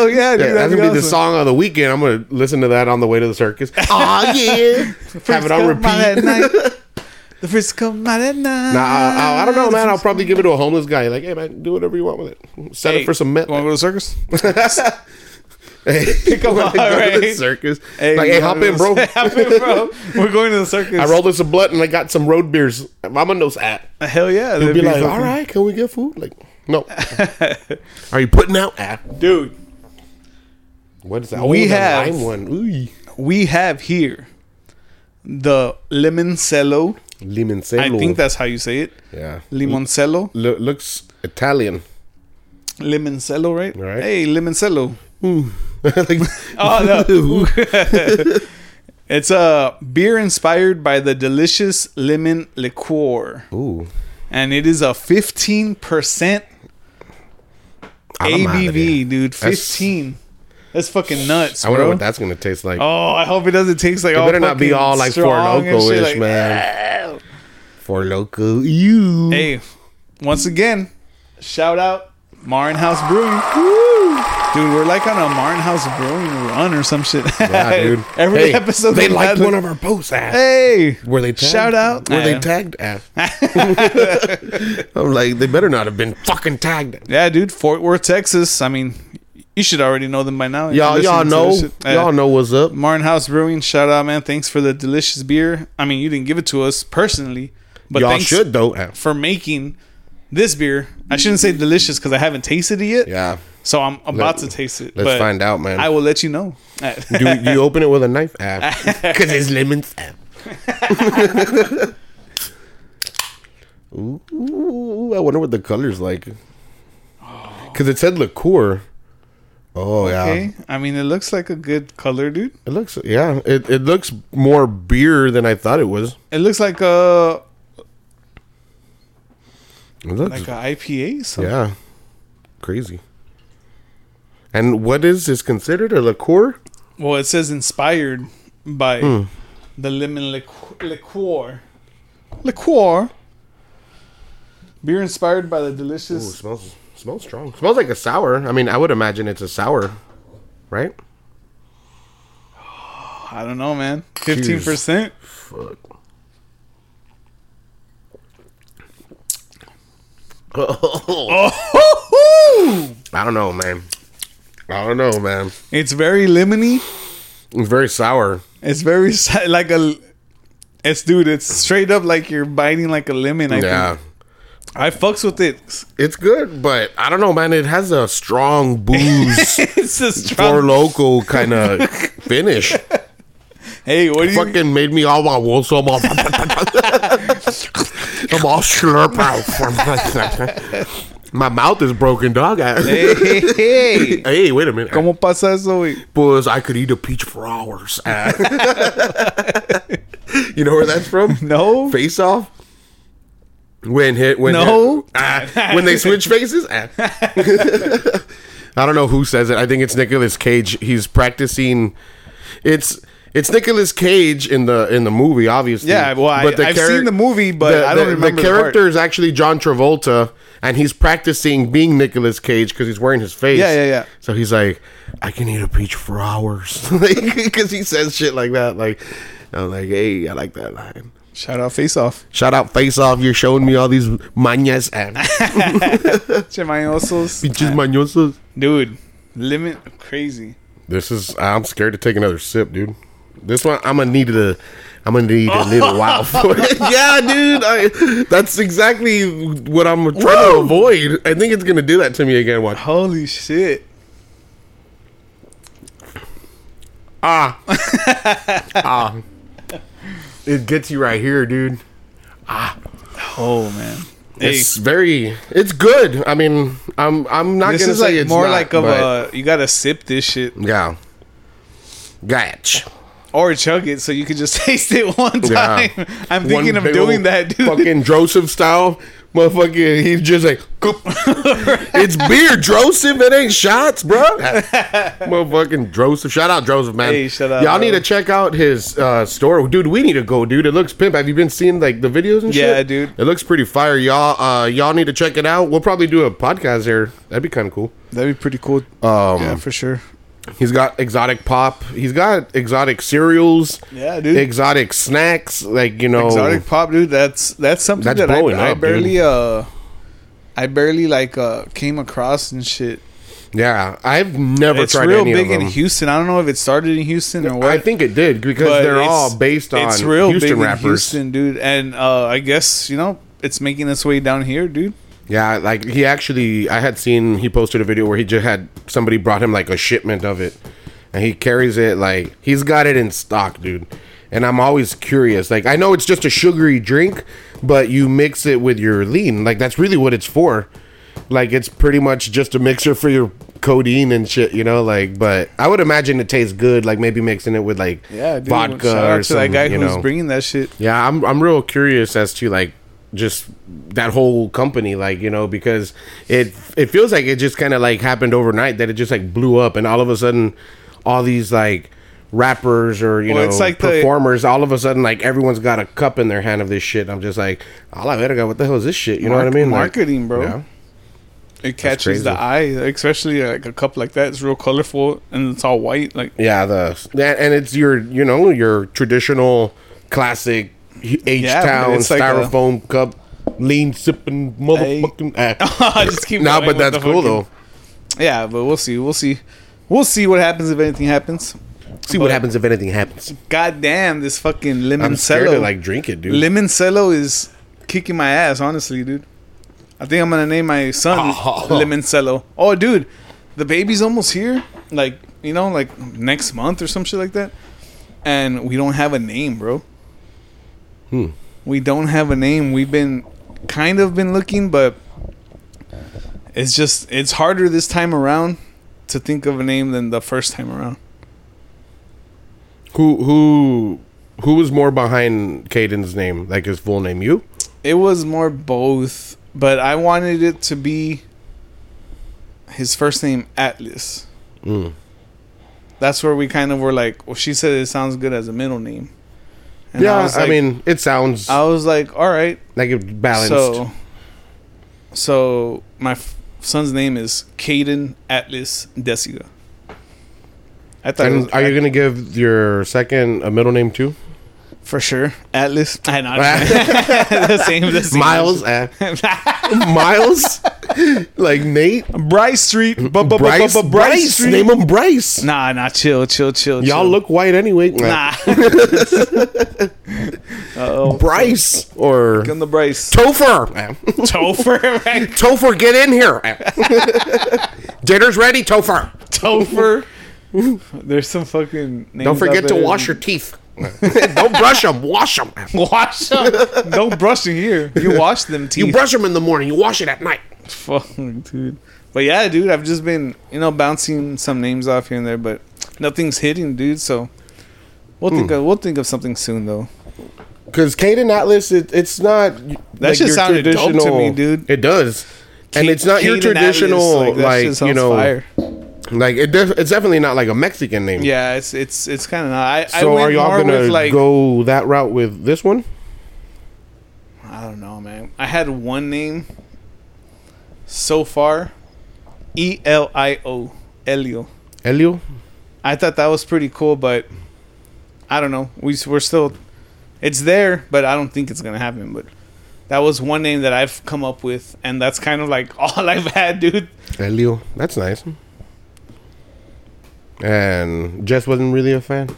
yeah, dude. Yeah, that's gonna be the song of the weekend. I'm gonna listen to that on the way to the circus. Oh yeah, have it on come at repeat. night. The freaks come out at night. Nah, I, I don't know, man. I'll probably give it to a homeless guy. Like, hey, man, do whatever you want with it. Set Hey, it for some met. You wanna go to the circus? Pick up go all to the right. circus. like, hey, hop in, bro. hop in, bro. We're going to the circus. I rolled us a blunt and I got some road beers. Mama knows that. Hell yeah. He'll that'd be like, all right, can we get food? Like, no. Are you putting out? Ah. dude. What is that? We the have- one. Ooh. We have here the limoncello. Limoncello. I think that's how you say it. yeah. Limoncello. Lo- looks Italian. Limoncello, right? Right. Hey, limoncello. like, Oh no. it's a beer inspired by the delicious lemon liqueur. ooh. And it is a 15% I'm. ABV, dude. 15. That's fucking nuts, I wonder bro. what that's gonna taste like. Oh, I hope it doesn't taste like all better not be all like Four and Loko-ish, like, man. Four Loko, you. Hey, once again, shout out Martin House Brewing. Dude, we're like on a Martin House Brewing run or some shit. Yeah, dude. Every Hey, episode they liked had, one of our posts. Ah. Hey, Were they tagged? Shout out. Were they tagged? Ah. I'm like, they better not have been fucking tagged. yeah, dude, Fort Worth, Texas. I mean, you should already know them by now. Y'all, y'all know. Y'all know what's up. Martin House Brewing, shout out, man. Thanks for the delicious beer. I mean, you didn't give it to us personally, but y'all thanks should though. Ah. for making this beer. I shouldn't say delicious because I haven't tasted it yet. Yeah, So I'm about Let- to taste it. let's but find out, man. I will let you know. do, you open it with a knife? Because it's lemons. Ah. Ooh, I wonder what the color's like. Because it said liqueur. Oh yeah, okay. I mean, it looks like a good color, dude. it looks yeah. It it looks more beer than I thought it was. It looks like a It looks like a IPA. So yeah, crazy. And what is this considered a liqueur? well, it says inspired by Hmm. the lemon liqueur. liqueur. Liqueur. Beer inspired by the Ooh, delicious. smells smells strong. Smells like a sour. I mean, I would imagine it's a sour, right? I don't know, man. Fifteen percent. Fuck. Oh, I don't know, man. I don't know, man. it's very lemony. It's very sour. It's very like a. It's dude. It's straight up like you're biting like a lemon. I yeah. think. I fucks with it. It's good, but I don't know, man. It has a strong booze, it's a four strong. local kind of finish. Hey, what do you? Fucking made me all my wolves. I'm all, I'm all slurp out. My mouth is broken, dog. Hey, hey, hey. Hey, wait a minute. ¿Cómo pasa eso, güey? Pues I could eat a peach for hours. you know where that's from? No. Face off. When hit when No. hit- ah, when they switch faces. Ah. I don't know who says it. I think it's Nicolas Cage. He's practicing. It's it's Nicolas Cage in the in the movie, obviously. Yeah, well, I, the I've charac- seen the movie, but the, I don't the- remember the the character is actually John Travolta, and he's practicing being Nicolas Cage because he's wearing his face. Yeah, yeah, yeah. So he's like, I can eat a peach for hours because he says shit like that. Like, I'm like, hey, I like that line. Shout out Face Off. Shout out Face Off. You're showing me all these mañas and Chemayosos. pinches uh, mañosos. Dude, limit crazy. This is. I'm scared to take another sip, dude. This one I'm gonna need to. I'm gonna need a little while for it. yeah, dude. I, that's exactly what I'm trying to avoid. I think it's gonna do that to me again. Watch. Holy shit. Ah. ah. It gets you right here, dude. Ah. Oh man. Hey, It's very. It's good. I mean, I'm. I'm not this gonna is say like it's more not, like of a you gotta sip this shit Yeah. Gotch. Or chug it so you can just taste it one Yeah. time. I'm thinking One of doing that, dude. Fucking Joseph style. Motherfucker, he's just like, it's beer, Joseph. It ain't shots, bro. Motherfucking Joseph. Shout out Joseph, man. Hey, shout out, Y'all bro. need to check out his uh, store, dude. We need to go, dude. It looks pimp. Have you been seeing like the videos and shit? Yeah, dude. It looks pretty fire, y'all. Uh, y'all need to check it out. We'll probably do a podcast there. That'd be kind of cool. That'd be pretty cool. Um, yeah, for sure. He's got exotic pop. He's got exotic cereals. Yeah, dude. Exotic snacks, like you know. Exotic pop, dude. That's that's something That's that I, blowing I up, barely uh I barely like uh came across and shit. Yeah, I've never tried. it's tried real any big of in. Houston. I don't know if it started in Houston or what. I think it did because but they're all based on it's real Houston big rappers. in Houston, dude. And uh I guess you know it's making its way down here, dude. Yeah, like he actually, I had seen he posted a video where he just had somebody brought him like a shipment of it, and he carries it like he's got it in stock, dude. And I'm always curious. Like I know it's just a sugary drink, but you mix it with your lean. Like that's really what it's for. Like it's pretty much just a mixer for your codeine and shit, you know. Like, but I would imagine it tastes good. Like maybe mixing it with like Yeah, dude. vodka Shout out or to something. that guy you who's bringing that shit. Yeah, I'm I'm real curious as to like just that whole company, like you know, because it it feels like it just kind of like happened overnight that it just like blew up, and all of a sudden, all these like rappers or you Well, know it's like the- performers, all of a sudden like everyone's got a cup in their hand of this shit. I'm just like, a la verga, what the hell is this shit? You know what I Mark- mean? Like, marketing, bro. yeah. It catches the eye, especially uh, like a cup like that. It's real colorful and it's all white. Like Yeah, the that and it's your you know your traditional classic H Town it's like a- styrofoam cup, lean sipping motherfucking. ah. I just keep going but that's cool fucking- though. Yeah, but we'll see. We'll see. We'll see what happens if anything happens. See what happens if anything happens. God damn, this fucking I'm scared to like drink it, dude. Limoncello is kicking my ass, honestly, dude. I think I'm gonna name my son Oh. Limoncello. Oh, dude, the baby's almost here. Like you know, like next month or some shit like that. And we don't have a name, bro. Hmm. We don't have a name. We've been kind of been looking, but it's just it's harder this time around to think of a name than the first time around. Who who who was more behind Caden's name, like his full name? You? It was more both, but I wanted it to be his first name Atlas. Mm. That's where we kind of were like, well, she said it sounds good as a middle name. And yeah, I, like- mean, it sounds I was like, all right. like it's balanced. So, so my f- son's name is Caden Atlas Desiga. I thought and was, are you gonna give your second a middle name too? For sure Atlas. I know the same. The same Miles, eh. Miles, like Nate, Bryce Street. Bryce, Bryce, Street. name him Bryce. Nah, nah, chill, chill, chill. Y'all look white anyway. Nah. oh, Bryce or on the Bryce. Topher. Topher. Topher, get in here. Dinner's ready, Topher. Topher. There's some fucking. Names Don't forget to wash your teeth. Don't brush them. Wash them. Wash them. no brushing here. You wash them teeth. You brush them in the morning. You wash it at night. Fuck, dude. But yeah, dude, I've just been, you know, bouncing some names off here and there, but nothing's hitting, dude. So we'll think Hmm. of we'll think of something soon, though. Because Caden Atlas, it, it's not. That shit sounded dope to me, dude. It does. And it's not your Caden Atlas, traditional, like, you know, fire. Like it. Def- it's definitely not like a Mexican name. Yeah, it's it's it's kind of not. I, I So went are y'all gonna like go that route with this one? I don't know, man. I had one name so far, E L I O, Elio. Elio. I thought that was pretty cool, but I don't know. We we're still, it's there, but I don't think it's gonna happen. But that was one name that I've come up with, and that's kind of like all I've had, dude. Elio. That's nice and Jess wasn't really a fan.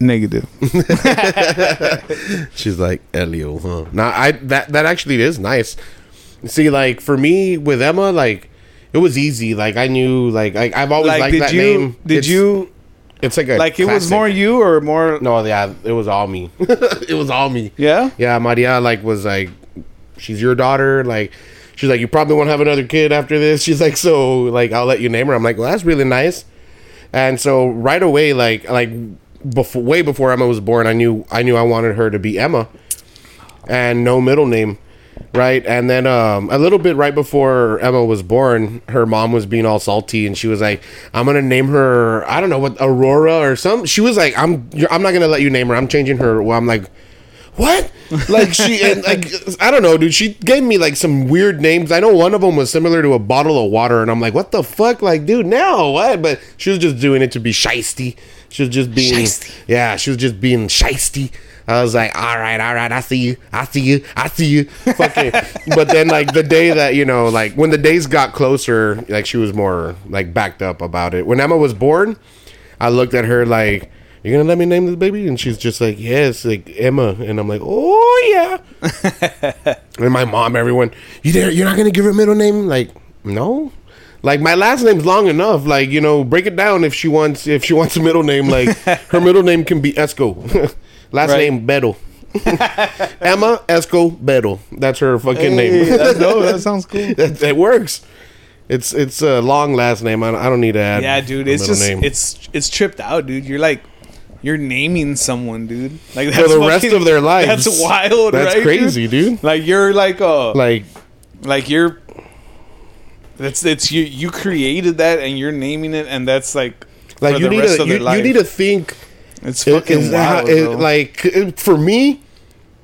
Negative. She's like Elio, huh? Now I that that actually is nice. See, like for me with Emma, like it was easy. Like I knew, like I, have always like, liked did that you, name. Did it's, you? It's like a like classic. it was more you or more? No, yeah, it was all me. it was all me. Yeah, yeah. Maria like was like, she's your daughter. Like she's like, you probably won't have another kid after this. She's like, so like, I'll let you name her. I'm like, well, that's really nice. And so right away, like, like before, way before Emma was born, I knew, I knew I wanted her to be Emma, and no middle name, right? And then um, a little bit right before Emma was born, her mom was being all salty, and she was like, "I'm gonna name her, I don't know what, Aurora or some." She was like, "I'm, I'm not gonna let you name her. I'm changing her." Well, I'm like what? Like she and like I don't know, dude. She gave me like some weird names. I know one of them was similar to a bottle of water, and I'm like, what the fuck? Like, dude, no, what? But she was just doing it to be shisty. She was just being, Shiesty. yeah, she was just being shisty. I was like, all right, all right, I see you, I see you, I see you. Fucking. but then like the day that you know, like when the days got closer, like she was more like backed up about it. When Emma was born, I looked at her like, "You gonna let me name this baby?" And she's just like, "Yes, like Emma." And I'm like, "Oh yeah." and my mom, everyone, you there? You're not gonna give her a middle name? Like, no. Like my last name's long enough. Like you know, break it down if she wants. If she wants a middle name, like her middle name can be Esco. last Right. name Beto. Emma Esco Beto. That's her fucking Hey, name. that's dope. That sounds cool. that, it works. It's it's a long last name. I don't, I don't need to add. Yeah, dude. It's just name. it's it's tripped out, dude. You're like you're naming someone, dude. Like for the rest of their lives. That's wild, right? That's right? crazy, dude. Like you're like uh like, Like you're that's it's you you created that and you're naming it and that's like like for you the need rest to of you, their life. you need to think. it's fucking wild, it- bro. like it- for me?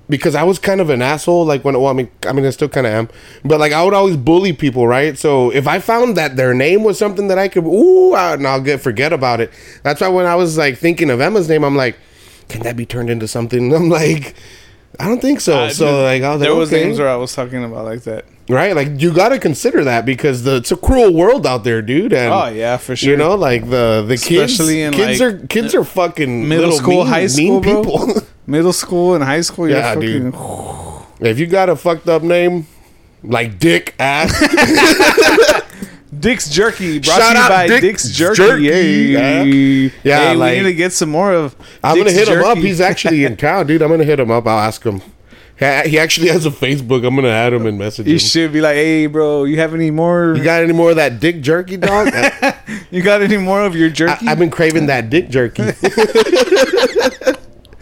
Because I was kind of an asshole. Like when well, I mean, I mean, I still kind of am. But like I would always bully people, right? So if I found that their name was something that I could, ooh, I, and I'll get forget about it. That's why when I was like thinking of Emma's name, I'm like, can that be turned into something? I'm like, I don't think so. Uh, so dude, like, I was like, there was okay. names where I was talking about like that. right? Like you got to consider that because the it's a cruel world out there, dude. And Oh yeah, for sure. you know, like the the kids, Especially in, kids like, are kids are fucking middle school, mean, high school, mean people. middle school and high school, you're Yeah, fucking dude. if you got a fucked up name like Dick Ass, Dick's Jerky brought Shout to you out by Dick's Dick's Jerky. Jerky, Hey. yeah. Yeah, Hey, like- we need to get some more of. I'm Dick's gonna hit him up. He's actually in town, dude. I'm gonna hit him up. I'll ask him. He actually has a Facebook. I'm gonna add him and message You him. should be like, hey, bro, you have any more? You got any more of that dick jerky, dog? I, You got any more of your jerky? I, have been craving that dick jerky.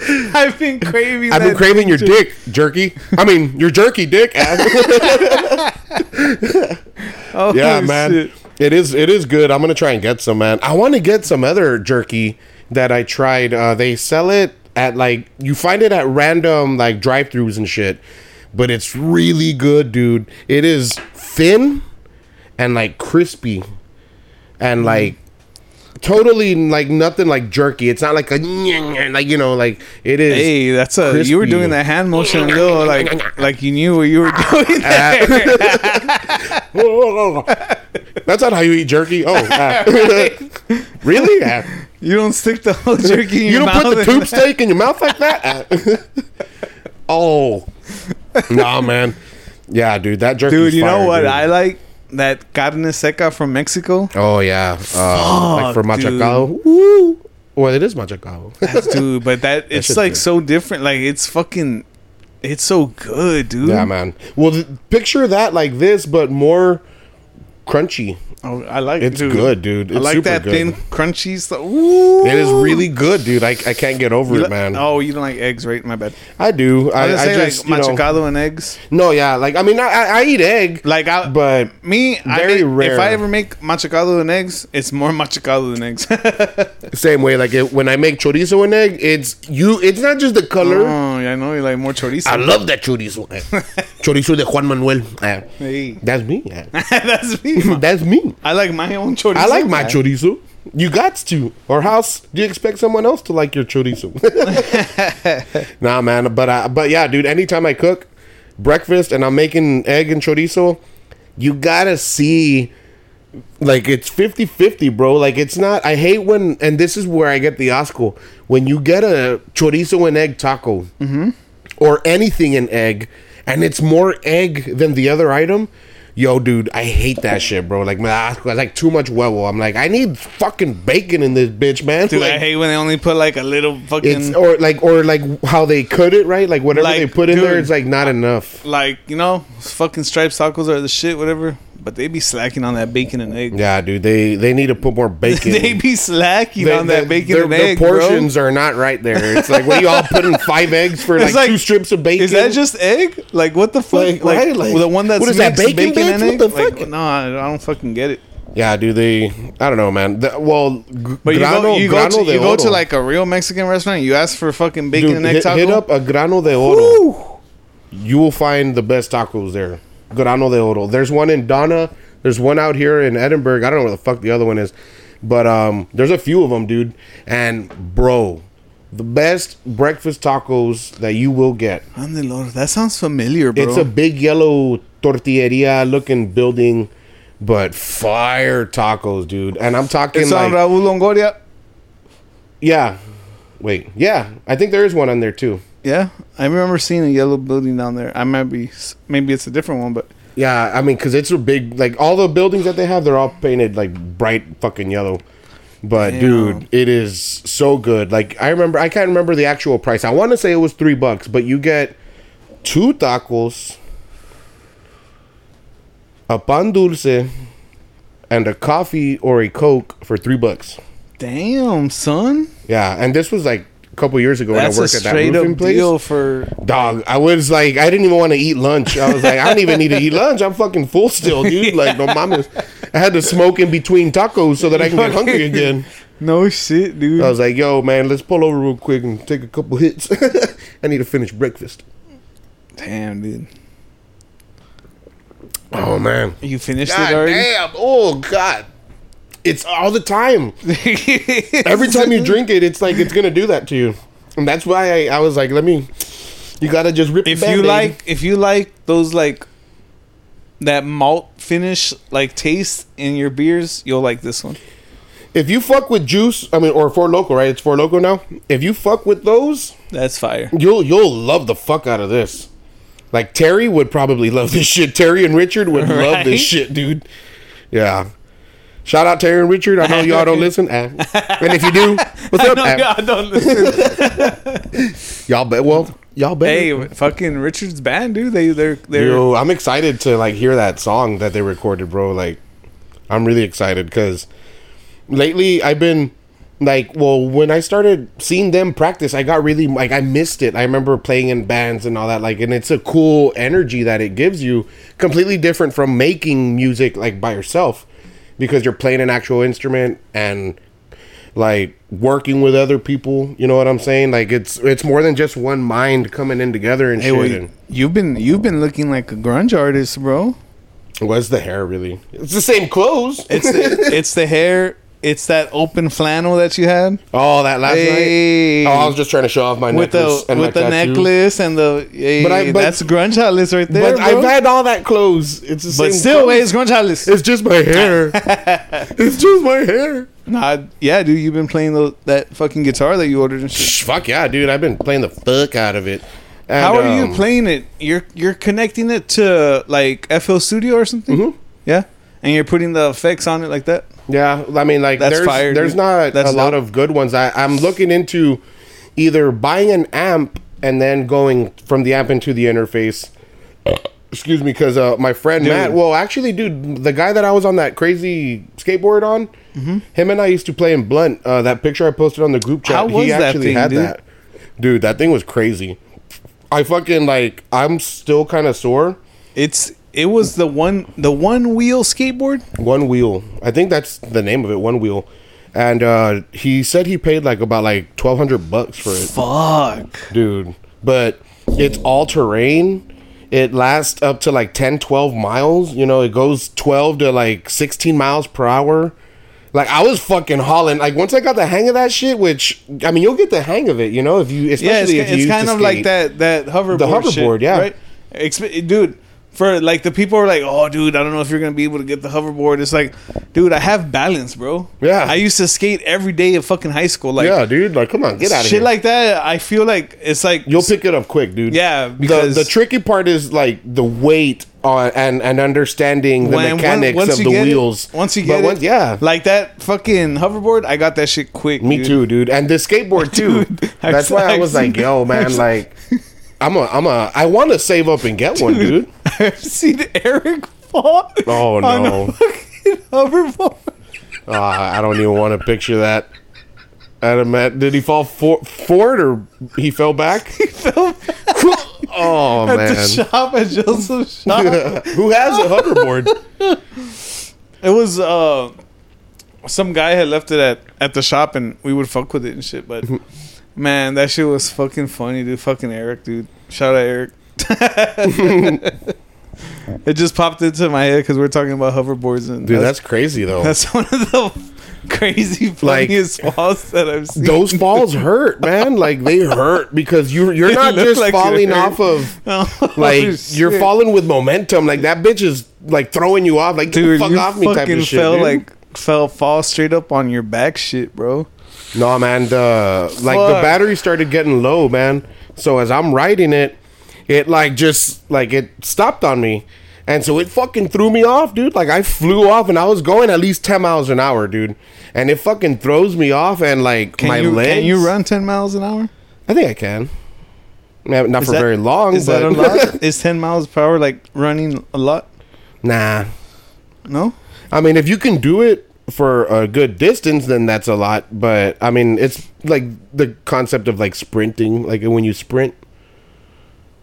I've been craving. I've been craving your dick jerky. I mean, your jerky dick. Oh, yeah, man. shit. It is. It is good. I'm gonna try and get some, man. I want to get some other jerky that I tried. Uh, they sell it at like you find it at random like drive-throughs and shit, but it's really good, dude. It is thin and like crispy and like totally like nothing like jerky. It's not like a like you know like it is. Hey, that's a. You were doing that hand motion, little like like you knew what you were doing. There. That's not how you eat jerky. Oh, uh, really? Uh, you don't stick the whole jerky in you your don't put the tube steak in your mouth like that? Oh, nah, man. Yeah, dude, that jerky. Dude, you know what I like? That carne seca from Mexico. Oh yeah, uh, like for machacado. Woo. Well, it is machacado. dude. But that it's shit's like good. so different. Like it's fucking, it's so good, dude. yeah, man. Well, th- picture that like this, but more crunchy. Oh, I like it. It's dude. good, dude. I like that good. thin, crunchy stuff. Ooh. It is really good, dude. I, I can't get over You it, man. Oh, you don't like eggs, right? My bad. I do. I, I I, say just like know, machacado and eggs. no, yeah. Like I mean, I, I I eat egg, Like I, but me, I very make, If I ever make machacado and eggs, it's more machacado than eggs. same way. Like it, when I make chorizo and egg, it's you. It's not just the color. oh, yeah, I know you like more chorizo. I love that chorizo. chorizo de Juan Manuel. Eh, hey, That's me. eh. that's me. That's me. I like my own chorizo. I like my man. chorizo. You got to. Or how else do you expect someone else to like your chorizo? nah, man. But I, but yeah, dude. Anytime I cook breakfast and I'm making egg and chorizo, you gotta see like it's 50-50 bro like it's not i hate when and this is where i get the asco when you get a chorizo and egg taco mm-hmm. or anything in egg and it's more egg than the other item yo dude i hate that shit bro. Like asco is like too much huevo i'm like i need fucking bacon in this bitch man. Dude, like, I hate when they only put like a little fucking it's or like or like how they cut it right? Like whatever Like, they put in there it's like not enough. like you know fucking striped tacos are the shit, whatever. But they be slacking on that bacon and egg. yeah dude they they need to put more bacon they be slacking They- on that they- bacon their, and their egg, portions are not right there. It's like, what are y'all putting five eggs for like, like- two strips of bacon? Is that just egg? Like what the fuck? Like, Like, right? Like, the one that's what is that, bacon, bacon, and egg? What the Like, fuck? no, I don't fucking get it. yeah, dude. They, I don't know, man. The, well, g- But you go, grano, you go, to, you go to like a real Mexican restaurant. You ask for fucking bacon Dude, and egg hit, taco. hit up a grano de oro. Woo! You will find the best tacos there. Grano de oro. There's one in Donna. There's one out here in Edinburg. I don't know where the fuck the other one is, but um, there's a few of them, dude. And bro, the best breakfast tacos that you will get. Ande Lord, that sounds familiar, bro. It's a big yellow tortilleria looking building, but fire tacos, dude. And I'm talking It's like, on Raul Longoria. yeah. Wait, yeah. I think there is one on there too. Yeah, I remember seeing a yellow building down there. I might be, maybe it's a different one, but Yeah, I mean, because it's a big, like, all the buildings that they have, they're all painted, like, bright fucking yellow. But, Damn. dude, it is so good. Like, I remember, I can't remember the actual price. I want to say it was three bucks, but you get two tacos, a pan dulce, and a coffee or a Coke for three bucks. damn, son, Yeah, and this was like a couple years ago that's when I a worked at that straight roofing up place. deal for. Dog, I was like, I didn't even want to eat lunch. I was like, I don't even need to eat lunch. I'm fucking full still, dude. Like, no mamas. I had to smoke in between tacos so that I can get hungry again. No shit, dude. I was like, yo, man, let's pull over real quick and take a couple hits. I need to finish breakfast. Damn, dude. Oh, man. You finished God it already? damn. Oh, God. It's all the time. Every time you drink it, it's like it's going to do that to you. And that's why I, I was like, let me. You got to just rip if you like, if you like those like that malt finish like taste in your beers, you'll like this one. If you fuck with juice, I mean, or Four Loko, right? It's Four Loko now. If you fuck with those, That's fire. you'll you'll love the fuck out of this. Like Terry would probably love this shit. Terry and Richard would love this shit, dude. Yeah. Shout out Terry and Richard. I know y'all don't listen, and if you do, what's up? No, eh? yeah, don't listen. Y'all bet. Well, y'all bet. hey, fucking Richard's band, dude. They they're they're Yo, I'm excited to like hear that song that they recorded, bro. Like, I'm really excited because lately I've been like, well, when I started seeing them practice, I got really like I missed it. I remember playing in bands and all that, like, and it's a cool energy that it gives you, completely different from making music like by yourself, because you're playing an actual instrument and like working with other people. You know what I'm saying? Like, it's it's more than just one mind coming in together and Hey, shit. wait, and, you've been you've been looking like a grunge artist, bro. What's the hair really? It's the same clothes. It's the, it's the hair. It's that open flannel that you had oh, that last Hey. night. Oh, I was just trying to show off my with necklace the and with the tattoo. necklace and the. Hey, But I- but- that's grunge Alice right there, But bro. I've had all that clothes. It's the but same. still, clothes. wait, it's grunge Alice. it's just my hair. it's just my hair. Nah, yeah, dude, you've been playing the, that fucking guitar that you ordered and shit. Shh, Fuck yeah, dude! I've been playing the fuck out of it. And, How are you um, playing it? You're you're connecting it to like FL Studio or something. Mhm. Yeah, and you're putting the effects on it like that. Yeah, I mean, like That's there's fire, there's dude. not That's a lot dope. of good ones. I I'm looking into either buying an amp and then going from the amp into the interface. Excuse me, because uh, my friend Dude. Matt. Well, actually, dude, the guy that I was on that crazy skateboard on, Mm-hmm. him and I used to play in Blunt. Uh, that picture I posted on the group chat. How was he that actually thing, had dude? that. Dude, that thing was crazy. I fucking like. I'm still kind of sore. It's it was the one the one wheel skateboard. One wheel. I think that's the name of it. One wheel. And uh, he said he paid like about like twelve hundred bucks for it, Fuck. dude. But it's all terrain. It lasts up to like 10, 12 miles. You know, it goes twelve to like sixteen miles per hour. Like I was fucking hauling. Like once I got the hang of that shit, which I mean, you'll get the hang of it. You know, if you especially Yeah, it's, if you it's kind of like that that hoverboard. The hoverboard, shit, yeah. Right. Expe- dude, for like the people are like, oh, dude, I don't know if you're gonna be able to get the hoverboard. It's like, dude, I have balance, bro. Yeah. I used to skate every day of fucking high school. Like, yeah, dude. Like, come on, get out of here. shit like that. I feel like it's like You'll pick it up quick, dude. Yeah, The, because- the tricky part is like the weight on and and understanding the when- mechanics once of the get it- wheels. once you But get once- it, yeah. like that fucking hoverboard. I got that shit quick. Me dude. too, dude. And the skateboard too. Dude, That's why I was like, yo, man, like I'm a I'm a I want to save up and get one, dude. I've seen Eric fall. Oh, on no. a fucking hoverboard. Uh, I don't even want to picture that. Adam, Matt, did he fall for, forward or he fell back? He fell oh at the man, shop at Joseph's shop. who has a hoverboard? It was uh some guy had left it at at the shop and we would fuck with it and shit. But man, that shit was fucking funny, dude. Fucking Eric, dude. Shout out Eric. it just popped into my head because we're talking about hoverboards and Dude, that's that's crazy though. that's one of the crazy Like, falls that I've seen. Those falls hurt, man. Like they hurt because you you're not just like falling off of Oh, like shit. you're falling with momentum. Like that bitch is like throwing you off. Like get Dude, the fuck off me type of shit. fell dude. like fell fall straight up on your back shit, bro. No, man. Like the battery started getting low, man. So as I'm riding it, it like just like it stopped on me, and so it fucking threw me off, dude. Like I flew off, and I was going at least ten miles an hour, dude. And it fucking throws me off, and like Can my you legs. can you run ten miles an hour? I think I can. Not for that- very long, Is but that a lot? Is ten miles per hour like running a lot? nah. No. I mean, if you can do it for a good distance, then that's a lot. But I mean, it's like the concept of like sprinting, like when you sprint.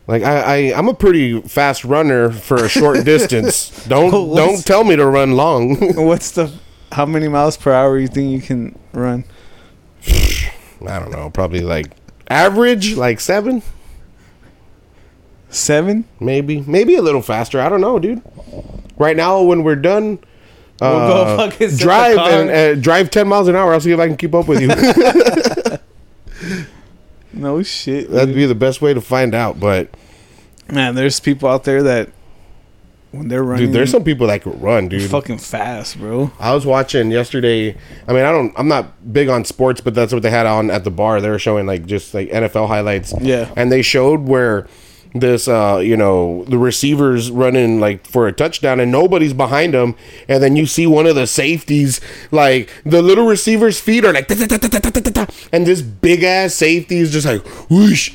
Like I, I I'm a pretty fast runner for a short distance. Don't don't tell me to run long. What's the how many miles per hour you think you can run? I don't know, probably like average, like seven, Seven. maybe, maybe a little faster. I don't know, dude. Right now, when we're done. We'll uh, drive and uh, drive ten miles an hour. I'll see if I can keep up with you. No shit. That'd be the best way to find out. But Man, there's people out there that when they're running, dude, there's some people that could run, dude. fucking fast, bro. I was watching yesterday. I mean, I don't. I'm not big on sports, but that's what they had on at the bar. They were showing like just like NFL highlights. Yeah. and they showed where this, uh, you know, the receivers running like for a touchdown, and nobody's behind them, and then you see one of the safeties, like the little receiver's feet are like, and this big ass safety is just like whoosh,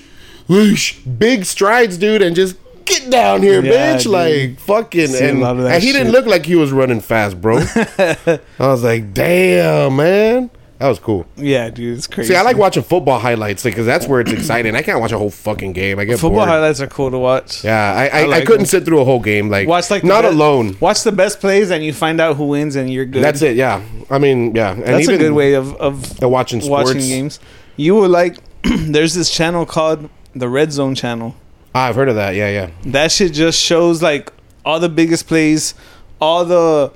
whoosh, big strides, dude, and just. Get down here, Yeah, bitch! dude. Like fucking, See and, lot of that and he didn't look like he was running fast, bro. I was like, damn, man. That was cool. Yeah, dude, it's crazy. See, I like watching football highlights because that's where it's exciting. I can't watch a whole fucking game. I get football bored. highlights are cool to watch. Yeah, I I, I, like couldn't them. sit through a whole game. Like, Watch like not best- alone. Watch the best plays and you find out who wins and you're good. That's it. Yeah, I mean, yeah, and That's even a good way of of of watching sports. watching games. You would like. there's this channel called the Red Zone channel. Ah, I've heard of that. Yeah, yeah. That shit just shows like all the biggest plays, all the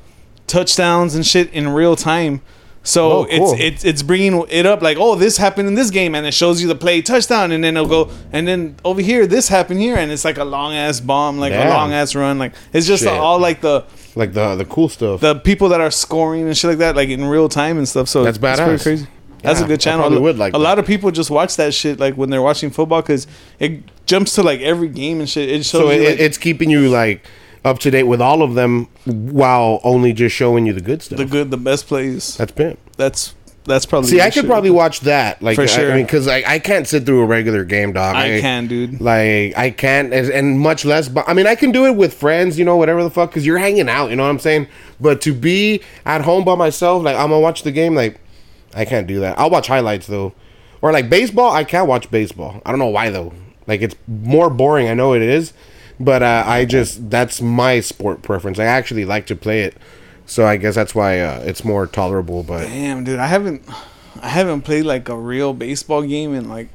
touchdowns and shit in real time. So Oh, cool. it's it's it's bringing it up like, oh, this happened in this game, and it shows you the play touchdown, and then it'll go, and then over here, this happened here, and it's like a long ass bomb, like a long ass run, like it's just Shit. all like the Like the the cool stuff. the people that are scoring and shit like that, like in real time and stuff. So That's it's pretty badass. crazy. That's Yeah, a good channel. probably would like a that. lot of people just watch that shit like when they're watching football because it jumps to like every game and shit. It shows so you it, like, it's keeping you like up to date with all of them while only just showing you the good stuff. the good, the best plays. That's pimp. That's that's probably. See, I could shit. probably watch that. Like, For sure. I mean, because I, I can't sit through a regular game, dog. I can, dude. Like I can't, and, and much less. But I mean, I can do it with friends, you know, whatever the fuck, because you're hanging out. You know what I'm saying? But to be at home by myself, like I'm gonna watch the game, like I can't do that. I'll watch highlights though, or like baseball. I can't watch baseball. I don't know why though. Like it's more boring. I know it is, but uh, I just that's my sport preference. I actually like to play it, so I guess that's why uh, it's more tolerable. But Damn, dude, I haven't, I haven't played like a real baseball game in like.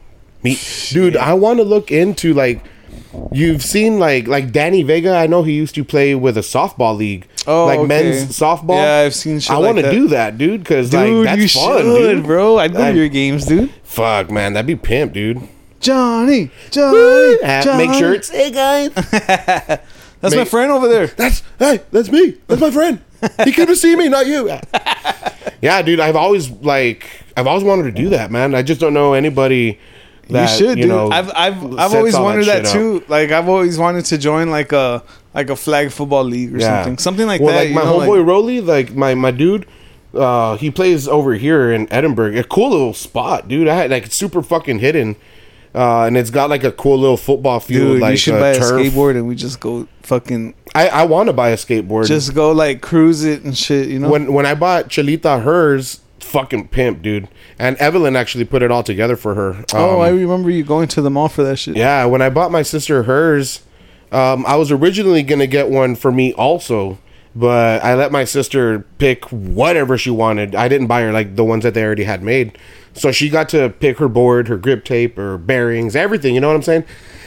Me, dude, I want to look into like you've seen like like Danny Vega. I know he used to play with a softball league, Oh, like okay. men's softball. Yeah, I've seen shit I like want to do that, dude, because like Dude, that's you fun, should, dude. bro. I'd go I- to your games, dude. Fuck, man, that'd be pimp, dude. Johnny, Johnny, Uh, Johnny. Make sure it's hey guys. That's my friend over there. That's hey, that's me. That's my friend. He came to see me, not you. Yeah, dude. I've always like I've always wanted to do that, man. I just don't know anybody. That, you should, dude. know, I've I've I've always all wondered that, shit up. too. Like I've always wanted to join like a like a flag football league or something, something like well, that. Like you my know, homeboy like- Rolly, like my my dude, uh, he plays over here in Edinburg. A cool little spot, dude. I had like super fucking hidden, uh, and it's got like a cool little football field. dude, like you should uh, buy a turf. skateboard and we just go fucking I I want to buy a skateboard. just go like cruise it and shit. You know, when when I bought Chalita hers, fucking pimp, dude. And Evelyn actually put it all together for her. oh, Um, I remember you going to the mall for that shit. Yeah, when I bought my sister hers, um, I was originally gonna get one for me also, but I let my sister pick whatever she wanted. I didn't buy her like the ones that they already had made, so she got to pick her board, her grip tape, her bearings, everything. You know what I'm saying?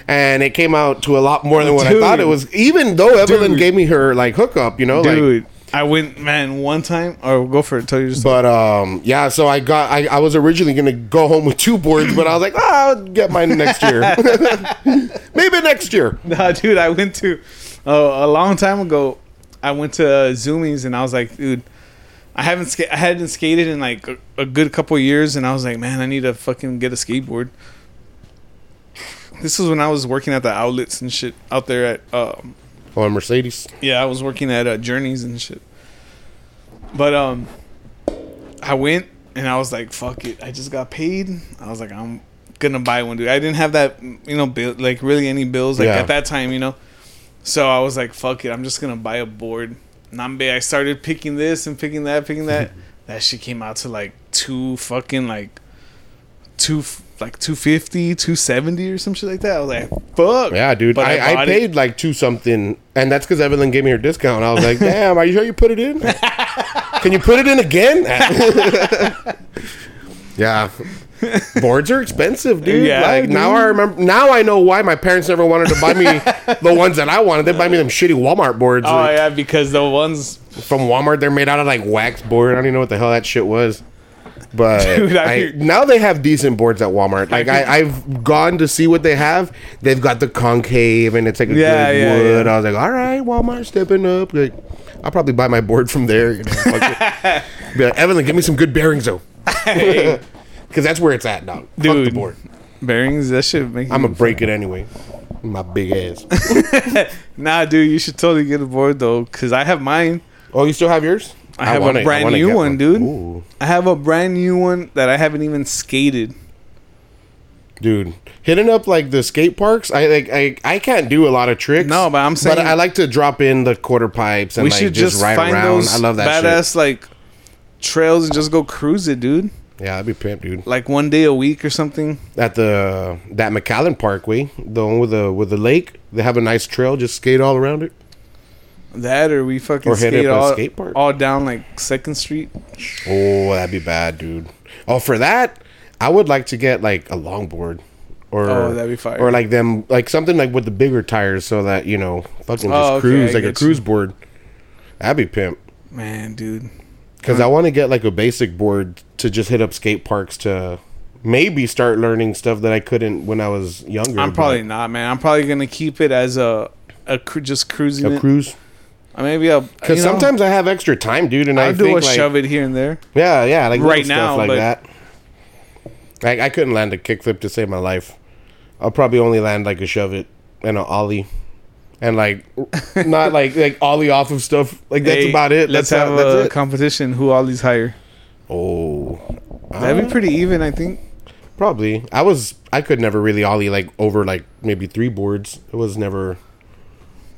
And it came out to a lot more than what I thought it was. Even though Evelyn Dude. gave me her like hookup, you know, like dude. I went, man, one time. Or go for it. Tell you just. But um, yeah. So I got. I, I was originally gonna go home with two boards, but I was like, ah, I'll get mine next year. Maybe next year. Nah, dude, I went to uh, a long time ago. I went to Zumiez and I was like, dude, I haven't ska- I hadn't skated in like a, a good couple years, and I was like, man, I need to fucking get a skateboard. This was when I was working at the outlets and shit out there at um, Oh, a Mercedes. yeah, I was working at uh, Journeys and shit. But um, I went and I was like, "Fuck it!" I just got paid. I was like, "I'm gonna buy one, dude." I didn't have that, you know, bill like really any bills like Yeah. at that time, you know. So I was like, "Fuck it!" I'm just gonna buy a board. Nambe, I started picking this and picking that, picking that. that shit came out to like two fucking like two like 250 270 or some shit like that i was like fuck Yeah, dude. But I, I, it. paid like two something, and that's because Evelyn gave me her discount. I was like, damn, are you sure you put it in? Can you put it in again? yeah. Boards are expensive, dude. Yeah, like now. I remember. Now I know why my parents never wanted to buy me the ones that I wanted. They buy me them shitty Walmart boards oh like, yeah because the ones from Walmart. They're made out of like wax board. I don't even know what the hell that shit was. But Dude, I I- now they have decent boards at Walmart. Like I, I've gone to see what they have. They've got the concave and it's like a Yeah, good yeah, wood. yeah. I was like, all right, Walmart stepping up. Like, I'll probably buy my board from there. You know. Be like, Evelyn, give me some good bearings though, because that's where it's at now. Fuck the Dude. board. bearings that shit make I'm gonna break it anyway. My big ass. Nah, dude, you should totally get a board though, cause I have mine. Oh, you still have yours? I have wanna- a brand new get one, dude. Ooh. I have a brand new one that I haven't even skated. dude hitting up like the skate parks i like i, I can't do a lot of tricks No, but I'm saying- but i like to drop in the quarter pipes and we like should just, just ride find around those i love that badass like trails and just go cruise it, dude. Yeah that'd be pimp dude Like one day a week or something. at the that mcallen parkway the one with the with the lake they have a nice trail just skate all around it That or we fucking Or skate all, skate park. all down like Second Street. oh that'd be bad dude oh for that i would like to get like a longboard or Oh, that'd be fire. or like them like something like with the bigger tires so that you know fucking just Oh, okay, cruise I like a get cruise you. board that'd be pimp Man, dude. Because I want to get like a basic board to just hit up skate parks to maybe start learning stuff that I couldn't when I was younger. I'm probably but not, man. I'm probably gonna keep it as a a cru- just cruising. a it. cruise. Uh, Maybe I'll Because sometimes I have extra time, dude, and I I'll do think a like, shove it here and there. yeah, yeah, like Right now, stuff like that. Like I couldn't land a kickflip to save my life. I'll probably only land like a shove it and an ollie, and like not like like ollie off of stuff. Like that's Hey, about it. Let's that's have how, that's a it. competition. Who ollie's higher? Oh, That'd be pretty even, I think. Probably. I was. I could never really ollie like over like maybe three boards. It was never.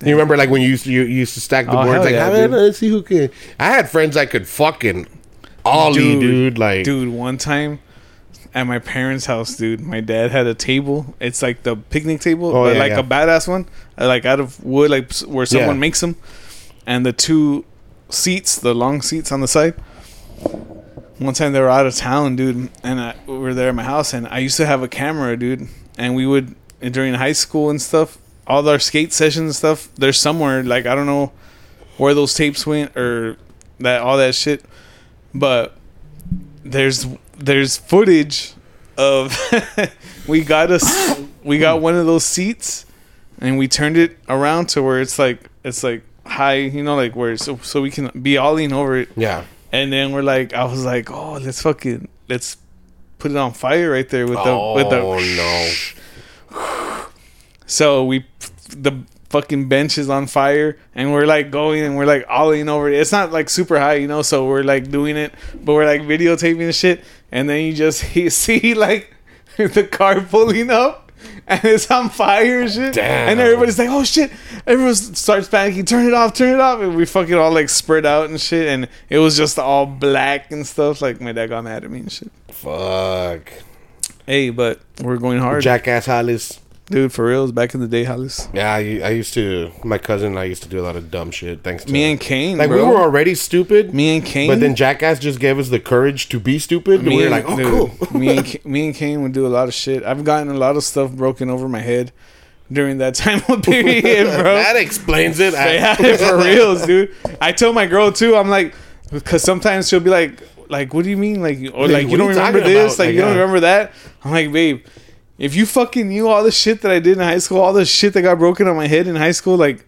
You remember like when you used to you, you used to stack the Oh, boards like yeah, "Ah, dude." let's see who can. I had friends I could fucking ollie, dude. Dude, like Dude, one time at my parents' house, dude, my dad had a table. It's like the picnic table, Oh, but yeah, like yeah. a badass one, uh, like out of wood, like where someone Yeah. makes them. And the two seats, the long seats on the side. One time they were out of town, dude, and I, we were there at my house, and I used to have a camera, dude, and we would during high school and stuff, all our skate sessions and stuff. There's somewhere like I don't know where those tapes went or that all that shit, but there's there's footage of we got us we got one of those seats and we turned it around to where it's like it's like high, you know, like where so so we can be all in over it. Yeah. And then we're like, I was like, oh, let's fucking let's put it on fire right there with the with the. Oh no. So we the fucking bench is on fire and we're like going and we're like ollieing over it. It's not like super high, you know, so we're like doing it, but we're like videotaping the shit and then you just see like the car pulling up and it's on fire and shit. Damn. And everybody's like, oh shit. Everyone starts panicking, turn it off, turn it off. And we fucking all like spread out and shit. And it was just all black and stuff. Like my dad got mad at me and shit. Fuck. Hey, but we're going hard. Jackass Hollis. Dude, for reals, back in the day, Hollis. Yeah, I, I used to. My cousin and I used to do a lot of dumb shit. Thanks to Me and Kane, like bro. we were already stupid. Me and Kane. But then Jackass just gave us the courage to be stupid. And we were like, oh, dude, cool. me and me and Kane would do a lot of shit. I've gotten a lot of stuff broken over my head during that time period, bro. that explains it. I- had it for reals, dude. I told my girl too. I'm like, because sometimes she'll be like, like, what do you mean, like, or Like, like, you don't remember this, about? like, Like, you don't remember that. I'm like, babe, if you fucking knew all the shit that I did in high school, all the shit that got broken on my head in high school, like,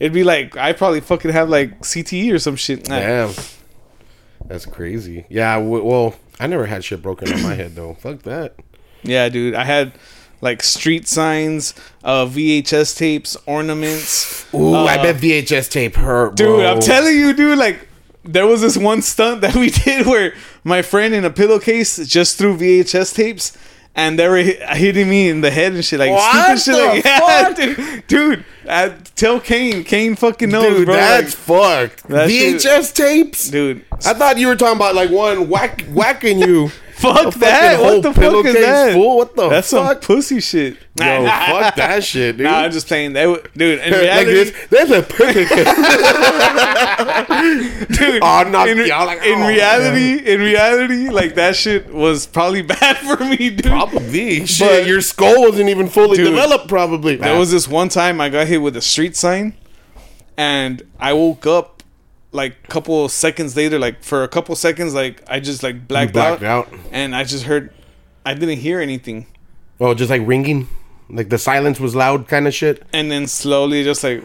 it'd be like I probably fucking have like CTE or some shit. Nah. Damn. That's crazy. Yeah, w- well, I never had shit broken on my head, though. Fuck that. Yeah, dude. I had like street signs, uh, VHS tapes, ornaments. Ooh, I Uh, bet VHS tape hurt, Dude, bro. I'm telling you, dude, like there was this one stunt that we did where my friend in a pillowcase just threw VHS tapes and they were hitting me in the head and shit, like What stupid shit. Like, yeah, fuck? dude, dude uh, tell Kane. Kane fucking knows, Dude, bro. that's fucked. that shit- VHS tapes? dude, I thought you were talking about like one whack whacking you. fuck that. What the fuck is that? full? What the That's some fuck? pussy shit. Yo, fuck that shit, dude. Nah, I'm just playing. That would- dude, in like reality, this, there's a picture. dude. Oh, knock in, y'all like, in oh, reality, in reality, like that shit was probably bad for me, dude. probably. Shit, But- your skull wasn't even fully Dude, developed, probably. There was this one time I got hit with a street sign, and I woke up like a couple seconds later. Like for a couple seconds, like I just like blacked, blacked out, out. and I just heard. I didn't hear anything, Oh, just like ringing, like the silence was loud, kind of shit. and then slowly, just like,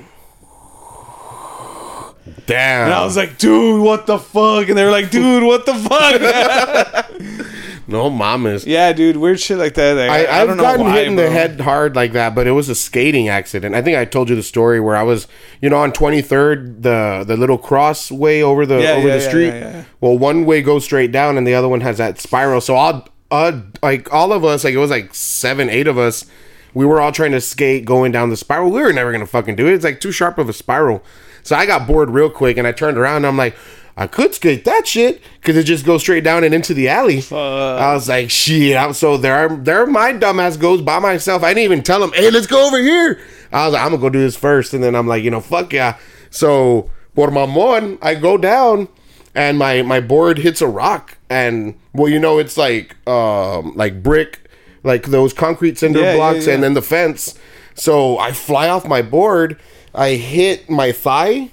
Damn. and I was like, "Dude, what the fuck?" And they were like, "Dude, what the fuck?" no mamas. yeah, dude, weird shit like that. Like, I, I, I've don't know gotten why, hit in the head hard like that, but it was a skating accident. I think I told you the story where I was, you know, on 23rd, the the little crossway over the Yeah, over yeah, the street. yeah. Well, one way goes straight down, and the other one has that spiral. So all, uh, like all of us, like it was like seven, eight of us. We were all trying to skate going down the spiral. We were never gonna fucking do it. It's like too sharp of a spiral. So I got bored real quick, and I turned around. and I'm like. I could skate that shit because it just goes straight down and into the alley. I was like, shit. I'm, so there, there, my dumbass goes by myself. I didn't even tell him, hey, let's go over here. I was like, I'm gonna go do this first, and then I'm like, you know, fuck yeah. So por mamon, I go down, and my my board hits a rock, and well, you know, it's like um like brick, like those concrete cinder Yeah, yeah, blocks, yeah. and then the fence. So I fly off my board. I hit my thigh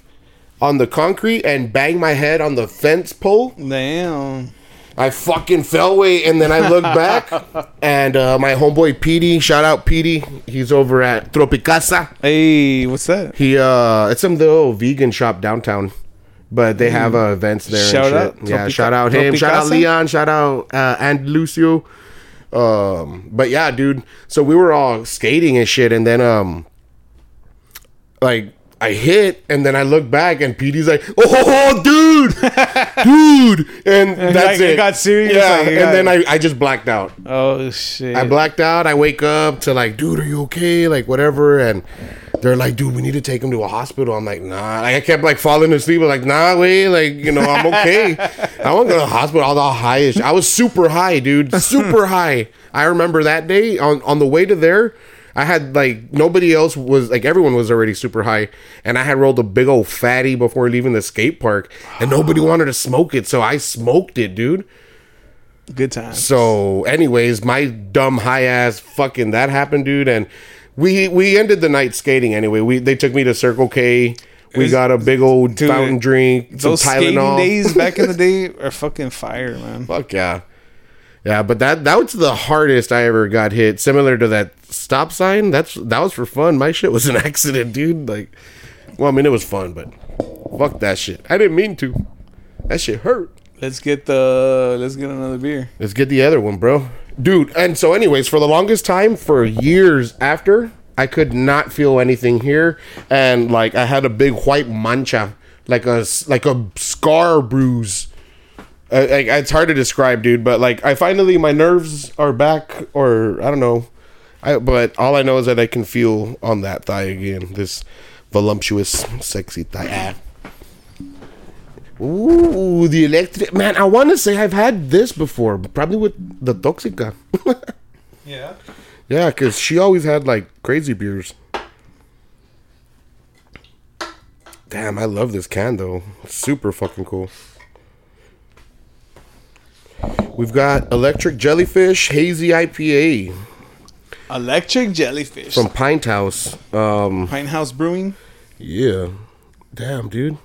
on the concrete and bang my head on the fence pole. Damn. I fucking fell way, and then I look back, and uh, my homeboy Petey, shout out Petey, he's over at Tropicasa. Hey, what's that? He uh, it's some little vegan shop downtown, but they have uh, events there. and Shout shit. out yeah, Tropica- shout out him, shout out Leon, shout out uh, and Lucio. Um, but yeah, dude. So we were all skating and shit, and then um, like I hit, and then I look back, and Petey's like, "Oh, dude, dude," and that's like, it it. got serious, Yeah, like, and got- then I I just blacked out. Oh shit. I blacked out. I wake up to like, dude, are you okay? Like, whatever. And they're like, dude, we need to take him to a hospital. I'm like, nah. Like, I kept like falling asleep. I'm like, nah, wait. Like, you know, I'm okay. I want to go to the hospital. I was all high. I was super high, dude. Super high. I remember that day on, on the way to there. I had like nobody else was like everyone was already super high, and I had rolled a big old fatty before leaving the skate park, and nobody wanted to smoke it, so I smoked it, dude. Good time. So, anyways, my dumb high ass fucking that happened, dude, and we we ended the night skating anyway. We they took me to Circle K. We Is- got a big old Dude, fountain drink, some Those skating days back in the day are fucking fire, man. Fuck yeah. Yeah, but that that was the hardest I ever got hit. Similar to that stop sign. That's that was for fun. My shit was an accident, dude. Like, well, I mean, it was fun, but fuck that shit. I didn't mean to. That shit hurt. Let's get the let's get another beer. Let's get the other one, bro. Dude, and so anyways, for the longest time, for years after, I could not feel anything here. And like I had a big white mancha, like a like a scar bruise. Uh, like it's hard to describe, dude, but like I finally my nerves are back or I don't know. I but all I know is that I can feel on that thigh again. This voluptuous sexy thigh. Ooh, the electric man. I want to say I've had this before, probably with the Toxica. Yeah. yeah, because she always had like crazy beers. Damn, I love this can though. It's super fucking cool. We've got Electric Jellyfish Hazy IPA Electric jellyfish. from Pinthouse. Um, Pine House Brewing. yeah. Damn, dude.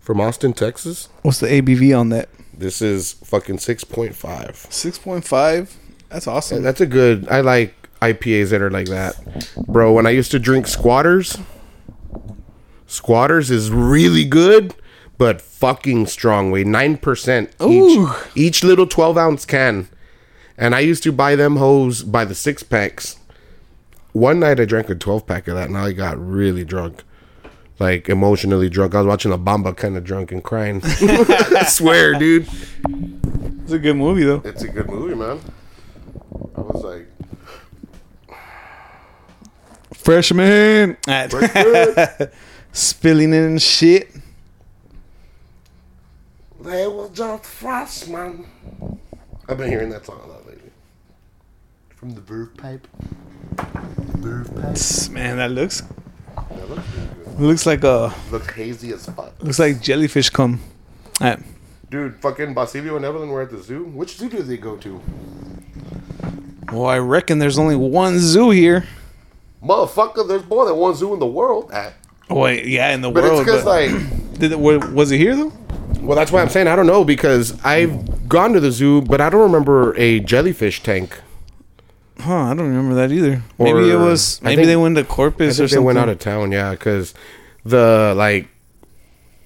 From Austin, Texas. What's the ABV on that? This is fucking 6.5. Six point five. That's awesome. That's a good. I like IPAs that are like that, bro. When I used to drink Squatters, Squatters is really good, but fucking strong. Weigh nine percent each. Each little twelve ounce can, and I used to buy them hoes by the six packs. One night I drank a twelve pack of that, and I got really drunk. Like emotionally drunk. I was watching La Bamba kind of drunk and crying. I swear, dude. It's a good movie though. It's a good movie, man. I was like, Freshman. Freshman. Spilling it and shit. They were just freshmen. I've been hearing that song a lot lately. From the Verve Pipe. Verve Pipe. Man, that looks That looks really good. looks like a Looks hazy as fuck. looks like jellyfish come. Alright. Dude, fucking Basilio and Evelyn were at the zoo. Which zoo did they go to? Well, I reckon there's only one zoo here. Motherfucker, there's more than one zoo in the world. Ah. Oh, wait, yeah, in the But world. it's because, like, Did it, was it here though? Well, that's why I'm saying I don't know because I've gone to the zoo, but I don't remember a jellyfish tank. Huh, I don't remember that either. maybe it was. Maybe think- they went to Corpus or think they went out of town, yeah, because the like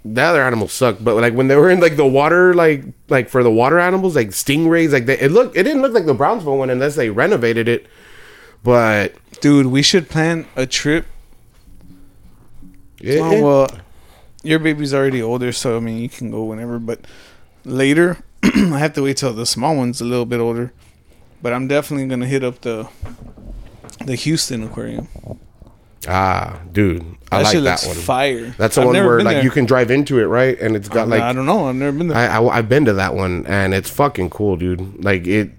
the other animals suck, but like when they were in like the water, like like for the water animals, like stingrays, like they, it looked it didn't look like the Brownsville one unless they renovated it. But Dude, we should plan a trip. it, Oh, well, your baby's already older, so I mean you can go whenever. But later, I have to wait till the small one's a little bit older. But I'm definitely gonna hit up the the Houston Aquarium. ah, dude, I That like shit that looks one. fire. That's the I've one where like there. you can drive into it, right? And it's got like I don't know. I've never been there. I, I have been to that one and it's fucking cool, dude. Like it,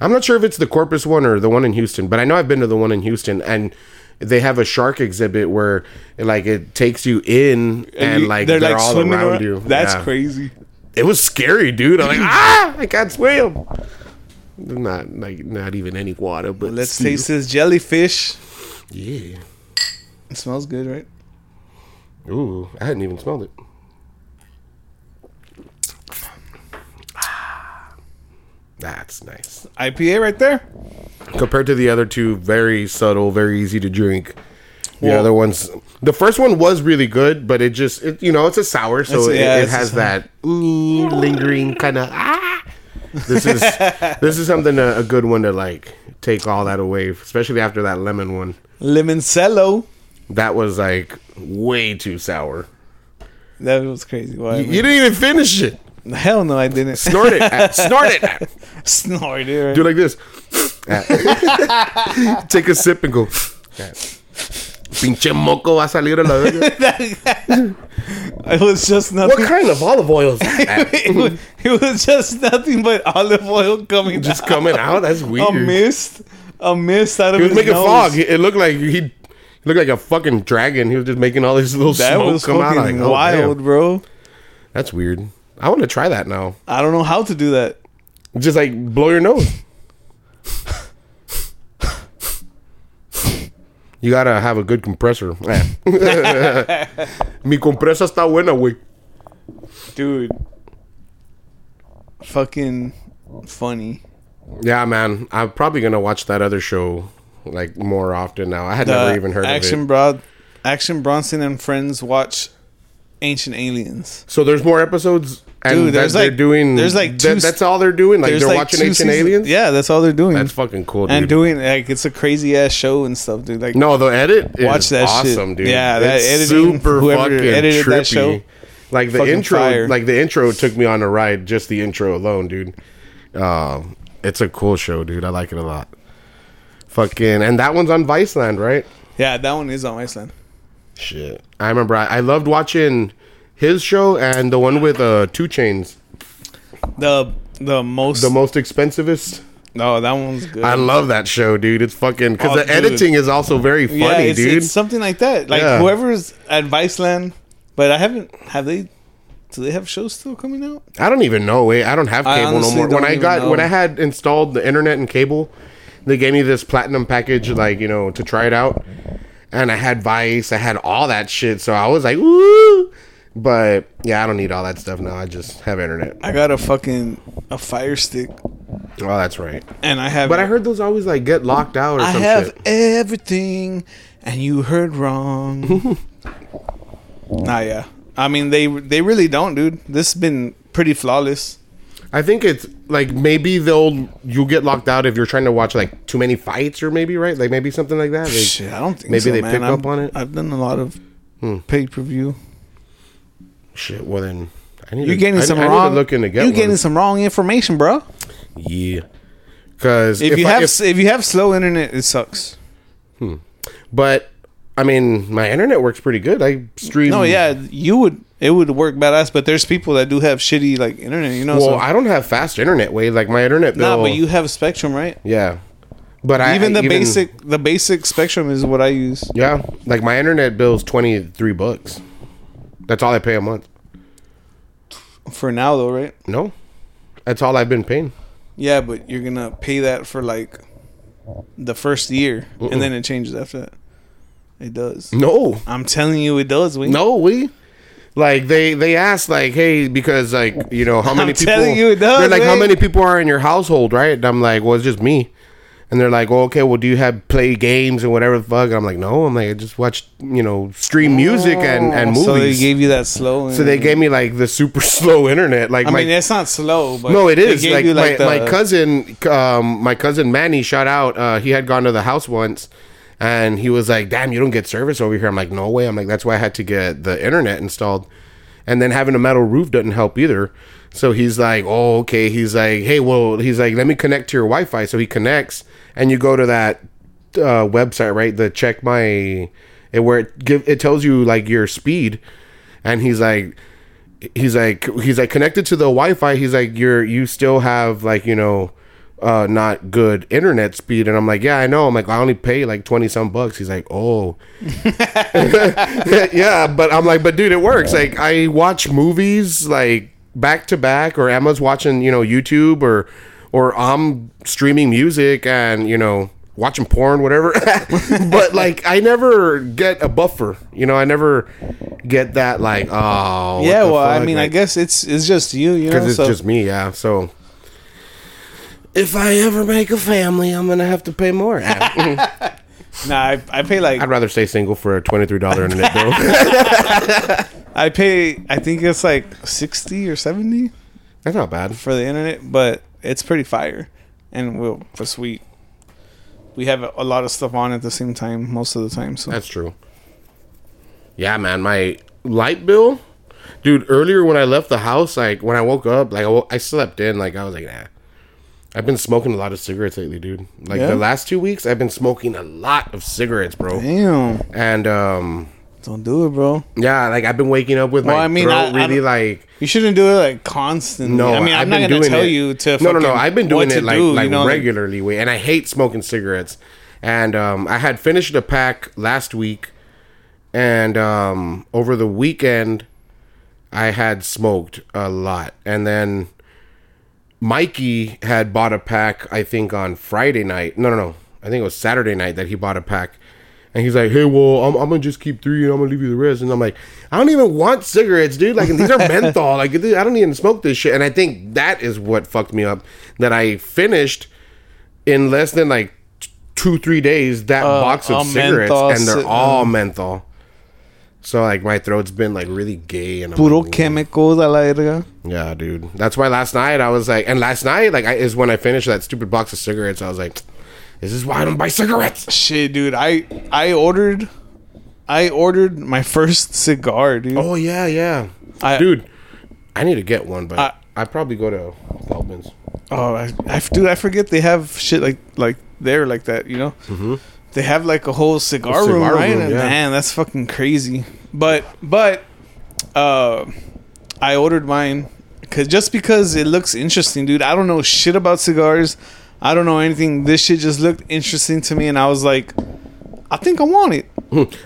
I'm not sure if it's the Corpus one or the one in Houston, but I know I've been to the one in Houston and they have a shark exhibit where like it takes you in and, you- like they're, like all around, you. That's Yeah. crazy. It was scary, dude. I'm like, ah, I can't swim. Not like not even any water, but Let's still. taste this jellyfish. Yeah. It smells good, right? Ooh, I hadn't even smelled it. That's nice. IPA right there. compared to the other two very subtle very easy to drink the Well- other ones the first one was really good but it just it, you know it's a sour so it, yeah, it has that ooh, lingering kind of ah this is this is something a, a good one to like take all that away especially after that lemon one Limoncello. that was like way too sour That was crazy. Why? you, you didn't even finish it Hell no, I didn't. snort it snort it. Snort it. right? do like this take a sip and go pinche moco va a salir a la verga It was just nothing. What kind of olive oil is that? it, was, it was just nothing but olive oil coming Just out. coming out? That's weird. a mist, a mist out of he was his making nose. fog. It looked like he, he looked like a fucking dragon. He was just making all these little That smoke come out. fucking Like, oh, wild, damn. bro. That's weird. I want to try that now. I don't know how to do that. Just like blow your nose. you gotta have a good compressor. Mi compresa está buena, güey. Dude. Fucking funny. Yeah, man. I'm probably gonna watch that other show like more often now. I had never even heard Action of it. Broad, Action Bronson and friends watch Ancient Aliens. So there's more episodes, and Dude, there's they're like- doing. there's like that- that's all they're doing. Like they're like watching two Ancient seasons- Aliens. Yeah, that's all they're doing. That's fucking cool, dude. and doing like it's a crazy ass show and stuff, dude. Like no, the edit. Watch that shit. awesome, dude. Yeah, that It's editing, super fucking edited trippy. that show, like the intro, fire. like the intro took me on a ride. Just the intro alone, dude. Uh, it's a cool show, dude. I like it a lot. Fucking, and that one's on Viceland, right? yeah, that one is on Viceland. Shit, I remember I, I loved watching his show and the one with uh 2 Chainz, The the most the most expensivest. no, that one's good. I love that show, dude. It's fucking because Oh, the dude. editing is also very funny, yeah, it's, dude. it's something like that. Like Yeah. whoever's at Viceland, but I haven't. Have they? Do they have shows still coming out? I don't even know. Wait, I don't have cable no more. When I got know. when I had installed the internet and cable, they gave me this platinum package, like you know, to try it out. And I had Vice, I had all that shit, so I was like, woo. But yeah, I don't need all that stuff now. I just have internet. I got a fucking a Fire Stick, Oh, that's right. and I have. But I heard those always like get locked out or I some have shit. everything, and you heard wrong. nah, yeah. I mean, they they really don't, dude. This has been pretty flawless. I think it's like maybe they'll you'll get locked out if you're trying to watch like too many fights or maybe right like maybe something like that. Like, Shit, I don't think maybe so, they man. pick I'm- up on it. Hmm. I've done a lot of pay per view. Shit. Well then, I need You're getting I, some I need wrong. to look into get you're getting one. some wrong information, bro. Yeah. Because If, you I, have if- if, you have slow internet, it sucks. Hmm. but I mean, my internet works pretty good. I stream. No, yeah, you would it would work badass, but there's people that do have shitty like internet, you know. Well, so, I don't have fast internet. Way like my internet bill. nah, but you have Spectrum, right? Yeah. But I even the even- basic the basic Spectrum is what I use. Yeah, like my internet bill is twenty three bucks. That's all I pay a month. For now, though, right? No, that's all I've been paying. Yeah, but you're gonna pay that for like the first year, and then it changes after that. It does. No, I'm telling you, it does. We no, we. Like they they asked like hey because like you know how many I'm people telling you it does, they're like how many people are in your household right and I'm like well it's just me and they're like well okay well do you have play games and whatever the fuck and I'm like no I'm like I just watch you know stream music and and movies So they gave you that slow. So they gave me like the super slow internet. Like I my mean, it's not slow, but no, it is like, my, the- my cousin, um, my cousin Manny. Shout out. Uh, he had gone to the house once, and he was like, "Damn, you don't get service over here." I'm like, "No way." I'm like, "That's why I had to get the internet installed." And then having a metal roof doesn't help either. So he's like, "Oh, okay." He's like, "Hey, well," he's like, "Let me connect to your Wi-Fi." So he connects, and you go to that uh, website, right? The check my, it, where it give it tells you like your speed, and he's like he's like he's like connected to the Wi-Fi. He's like you're you still have like you know uh not good internet speed. And I'm like yeah I know. I'm like I only pay like 20 some bucks. He's like oh. Yeah but I'm like but dude it works. Like I watch movies like back to back or Emma's watching you know YouTube or or I'm streaming music and you know watching porn whatever but like I never get a buffer you know I never get that like oh yeah, well, I fuck? mean, I guess it's it's just you, you know. because it's so just me, yeah. So if I ever make a family, I'm gonna have to pay more. Nah, I, I pay like I'd rather stay single for a twenty three dollar internet bill. I pay. I think it's like sixty or seventy That's not bad. for the internet, but it's pretty fire, and we'll for sweet. We have a, lot of stuff on at the same time most of the time. So That's true. Yeah, man. My light bill, dude. Earlier when I left the house, like when I woke up, like I, wo- I slept in, like I was like, nah. I've been smoking a lot of cigarettes lately, dude. Like Yeah? the last two weeks, I've been smoking a lot of cigarettes, bro. damn, And um, don't do it, bro. yeah, like I've been waking up with Well, my I mean, throat I- I really don't- like You shouldn't do it like constantly. No, I mean, I've I'm not gonna tell it. you to. No, no, no. I've been doing it like do, like you know, regularly, way, and I hate smoking cigarettes. And um, I had finished a pack last week, and um, over the weekend, I had smoked a lot, and then Mikey had bought a pack. I think on Friday night. No, no, no. I think it was Saturday night that he bought a pack. And he's like, "Hey, well, I'm, I'm gonna just keep three, and I'm gonna leave you the rest." And I'm like, "I don't even want cigarettes, dude. Like, these are menthol. Like, I don't even smoke this shit." And I think that is what fucked me up. That I finished, in less than like two three days that Uh, box of cigarettes menthol and they're all uh. menthol. So like my throat's been like really gay and I'm Puro like, chemicals a la verga. Yeah, dude. That's why last night I was like, and last night like I, is when I finished that stupid box of cigarettes. I was like, this is why I don't buy cigarettes. Shit, dude. I I ordered, I ordered my first cigar, dude. Oh yeah, yeah, I- dude. I need to get one, but I- I, would probably go to Feldman's. Oh, I, I, dude, I forget they have shit like like there like that. You know, Mm-hmm. they have like a whole cigar, A cigar room, right? room, yeah. Man, that's fucking crazy. But but, uh, I ordered mine because just because it looks interesting, dude. I don't know shit about cigars. I don't know anything. This shit just looked interesting to me, and I was like, I think I want it.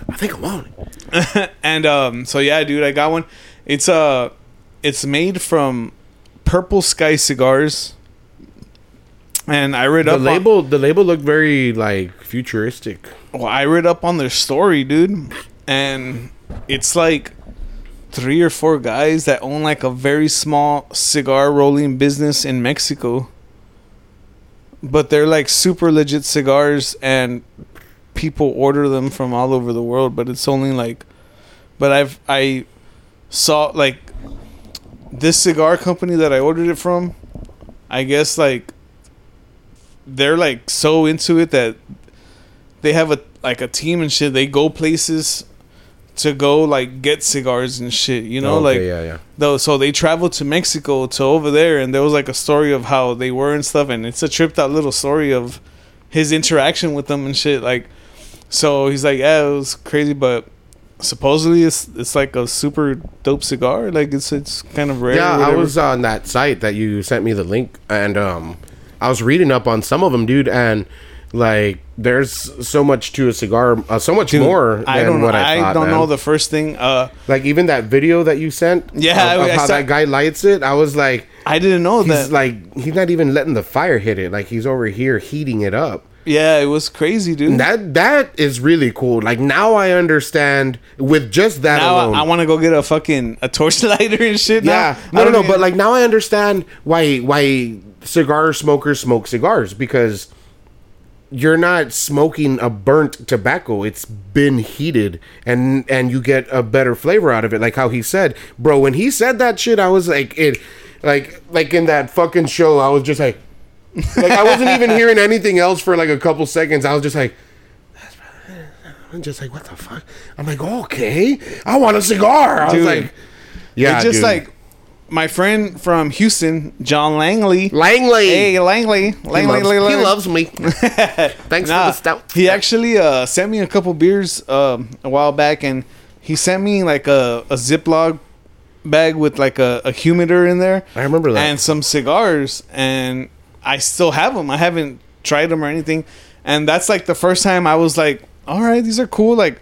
I think I want it. and um, so yeah, dude, I got one. It's uh, it's made from Purple Sky cigars. And I read The up on- label, the label looked very like futuristic. Well, I read up on their story, dude, and it's like three or four guys that own like a very small cigar rolling business in Mexico. But they're like super legit cigars, and people order them from all over the world. But it's only like, but I've I saw like this cigar company that I ordered it from. I guess like they're like so into it that they have a like a team and shit. They go places to go like get cigars and shit. You know, Okay, like yeah, yeah. though. So they traveled to Mexico to over there, and there was like a story of how they were and stuff, and it's a tripped out little story of his interaction with them and shit. Like, so he's like, yeah, it was crazy, but supposedly it's it's like a super dope cigar. Like it's it's kind of rare. Yeah, I was on that site that you sent me the link, and um, I was reading up on some of them, dude, and like there's so much to a cigar, uh, so much Dude, more than I don't know. I I, don't man. know the first thing. Uh, like even that video that you sent, Yeah, of, of I- I how saw- that guy lights it. I was like, I didn't know that. like, he's not even letting the fire hit it. Like he's over here heating it up. yeah, it was crazy, dude. That that is really cool. Like now I understand with just that now alone. I, want to go get a fucking a torch lighter and shit. now. Yeah, I no, no, don't no. even- But like now I understand why why cigar smokers smoke cigars because you're not smoking a burnt tobacco. It's been heated, and and you get a better flavor out of it. Like how he said, bro. When he said that shit, I was like, it, like like in that fucking show. I was just like, like I wasn't even hearing anything else for like a couple seconds. I was just like. I'm just like, what the fuck? I'm like, okay, I want a cigar. I Dude. was like, yeah, it's just dude. like my friend from Houston, John Langley. Langley. Hey, Langley, he, Langley, loves, Langley. he loves me. Thanks Nah, for the stout. he actually uh, sent me a couple beers um, a while back, and he sent me like a, a Ziploc bag with like a, a humidor in there. I remember that. and some cigars, and I still have them. I haven't tried them or anything, and that's like the first time I was like, "All right, these are cool." Like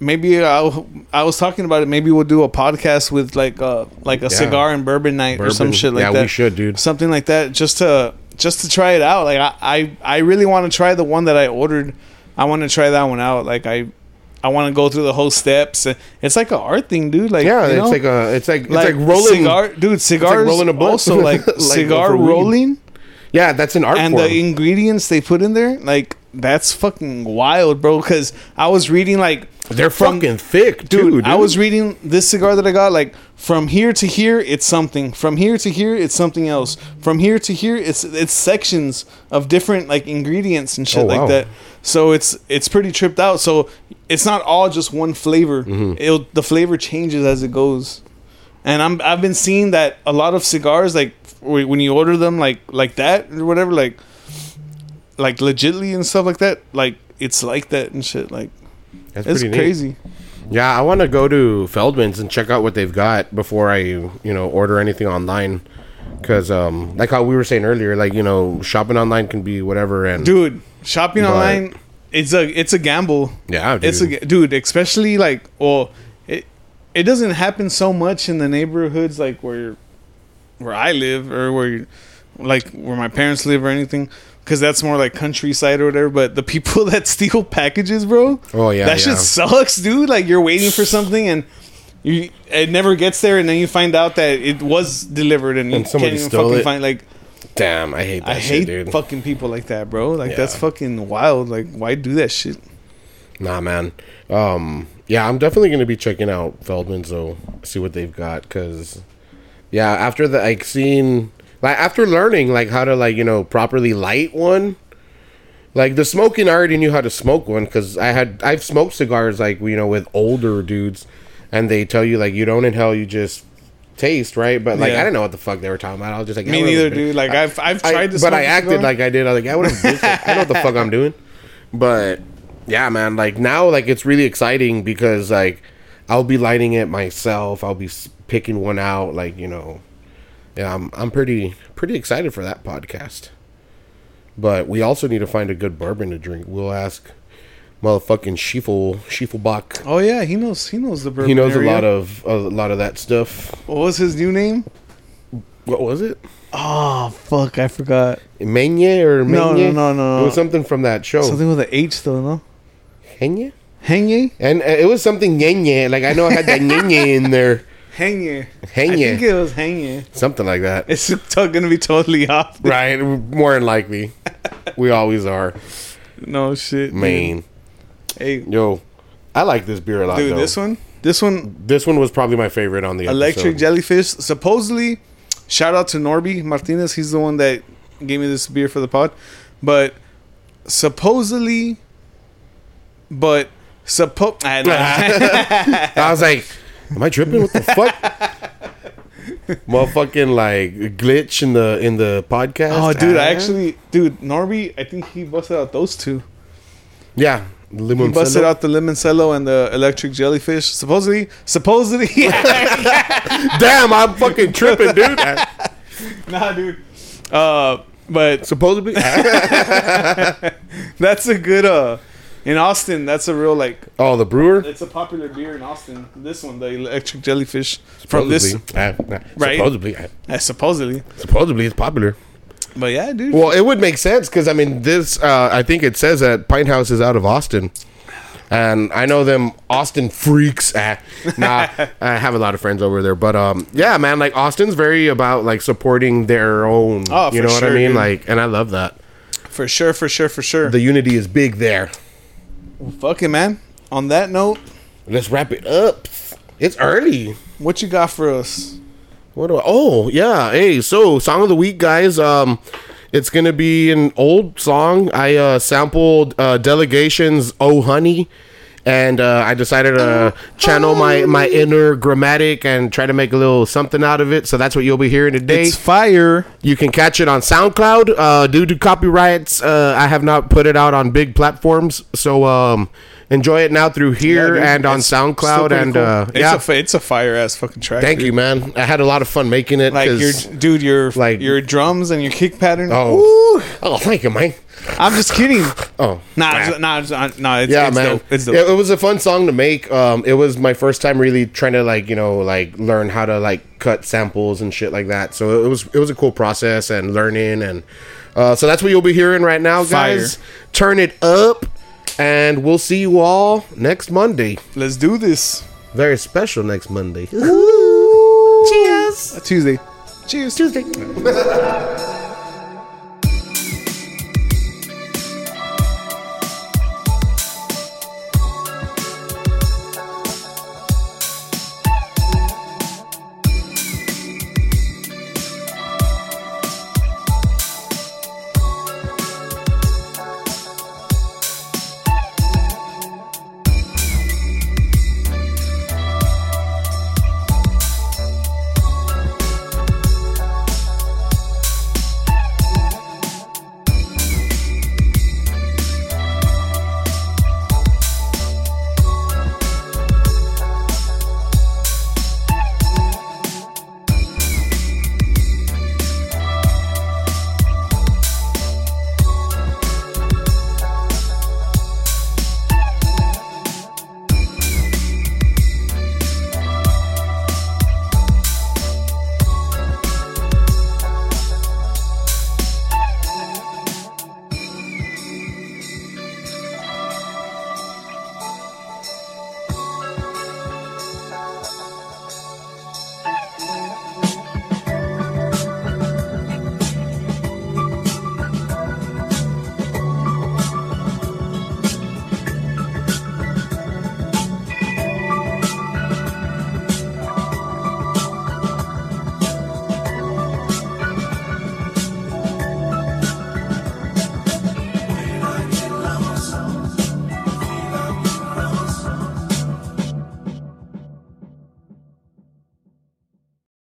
maybe I I was talking about it. Maybe we'll do a podcast with like uh like a cigar and bourbon night or some shit like Yeah, that. Yeah, we should, dude. Something like that, just to just to try it out. Like I I, I really want to try the one that I ordered. I want to try that one out. Like I. I want to go through the whole steps. It's like an art thing, dude. Like yeah, you it's like a, it's like, it's like rolling. cigar, dude. Cigars rolling a blunt. also like, Like cigar rolling yeah, that's an art and form. the ingredients they put in there, like that's fucking wild, bro. Because I was reading like They're from- fucking thick, dude, too, dude. I was reading this cigar that I got. Like from here to here, it's something. From here to here, it's something else. From here to here, it's it's sections of different like ingredients and shit Oh, wow. like that. So it's it's pretty tripped out. So it's not all just one flavor. Mm-hmm. It'll, the flavor changes as it goes. And I'm I've been seeing that a lot of cigars like when you order them like like that or whatever like like legitly and stuff like that like it's like that and shit like That's it's pretty neat. crazy. Yeah, I want to go to Feldman's and check out what they've got before I, you know, order anything online. Because, um, like how we were saying earlier, like you know, shopping online can be whatever, and dude shopping But- online it's a it's a gamble yeah, dude. it's a dude especially like well it it doesn't happen so much in the neighborhoods like where where i live or where like where my parents live or anything because that's more like countryside or whatever but the people that steal packages bro Oh, yeah, that yeah. shit sucks dude like you're waiting for something and you it never gets there and then you find out that it was delivered and, you And somebody can't even fucking it. find like Damn, I hate that I shit, hate dude. fucking people like that, bro. Like that's fucking wild. Like why do that shit? Nah, man. Um, yeah, I'm definitely gonna be checking out Feldman's though, see what they've got, cause yeah, after the like seeing like after learning like how to like you know properly light one, like the smoking, I already knew how to smoke one, cause I had I've smoked cigars like you know with older dudes, and they tell you like you don't inhale, you just taste, right? But like Yeah. I don't know what the fuck they were talking about. I was just like, Me neither, dude. Like I've I've I- tried to, but I acted like I did. I was like, yeah, whatever. bitch. I know what the fuck I'm doing. But yeah, man, like now, like it's really exciting because like I'll be lighting it myself. I'll be picking one out. Like you know, yeah, I'm I'm pretty pretty excited for that podcast. But we also need to find a good bourbon to drink. We'll ask motherfucking Schiefel Schiefelbach. Oh yeah, he knows. He knows the bourbon. He knows area. a lot of a lot of that stuff. What was his new name? What was it? Oh fuck, I forgot. Menye or No, Menye? no, no, no, It was something from that show. Something with an H though, no? Henye? Hangye? And uh, it was something yenye. Like I know I had that yenye in there. Hangye. I Hangye. think it was Hangye. Something like that. It's t- gonna be totally off. Right. More than likely. We always are. No shit. dude. Main. Hey, Yo. I like this beer a lot. dude, though. this one, this one, This one was probably my favorite on the electric episode. jellyfish. Supposedly, shout out to Norby Martinez. He's the one that gave me this beer for the pod. But supposedly, but suppo. I I was like, am I tripping? What the fuck? Motherfucking like glitch in the in the podcast. oh, dude, I Ah. actually, dude, Norby. I think he busted out those two. yeah, He busted out the limoncello and the electric jellyfish. Supposedly, supposedly, Damn, I'm fucking tripping, dude. nah, dude. Uh, but Supposedly, that's a good. Uh, in Austin, that's a real like. oh, the brewer. It's a popular beer in Austin. This one, the electric jellyfish from this, Supposedly. Ah, ah, Right. Supposedly, ah, uh, supposedly. supposedly it's popular. But yeah, dude. Well, it would make sense because I mean, this. Uh, I think it says that Pine House is out of Austin, and I know them Austin freaks. Ah, nah, I have a lot of friends over there, but um, yeah, man, like Austin's very about like supporting their own. Oh, you know what I mean? dude. Like, and I love that. for sure, for sure, for sure. The unity is big there. Fuck it, man. On that note, Let's wrap it up. It's early. what you got for us? What do I? Oh yeah. Hey, so song of the week, guys. Um, it's gonna be an old song. I uh, sampled uh, Delegation's "Oh Honey," and uh, I decided to channel my my inner Gramatik and try to make a little something out of it. So that's what you'll be hearing today. It's fire. You can catch it on SoundCloud. Uh, due to copyrights, uh, I have not put it out on big platforms. So um, enjoy it now through here Yeah, and on SoundCloud. And cool. uh, it's yeah, a it's a fire ass fucking track. thank dude. you, man. I had a lot of fun making it. Like your dude, your like- your drums and your kick pattern. Oh. Oh, thank you, man. I'm just kidding. Oh, Nah, nah. it's- nah, nah. It's, yeah, it's man. Dope. It's dope. It, it was a fun song to make. Um, it was my first time really trying to like you know like learn how to like cut samples and shit like that. So it was it was a cool process and learning and uh, so that's what you'll be hearing right now, guys. Fire. Turn it up, and we'll see you all next Monday. Let's do this. Very special next Monday. Cheers. Tuesday. Cheers. Tuesday.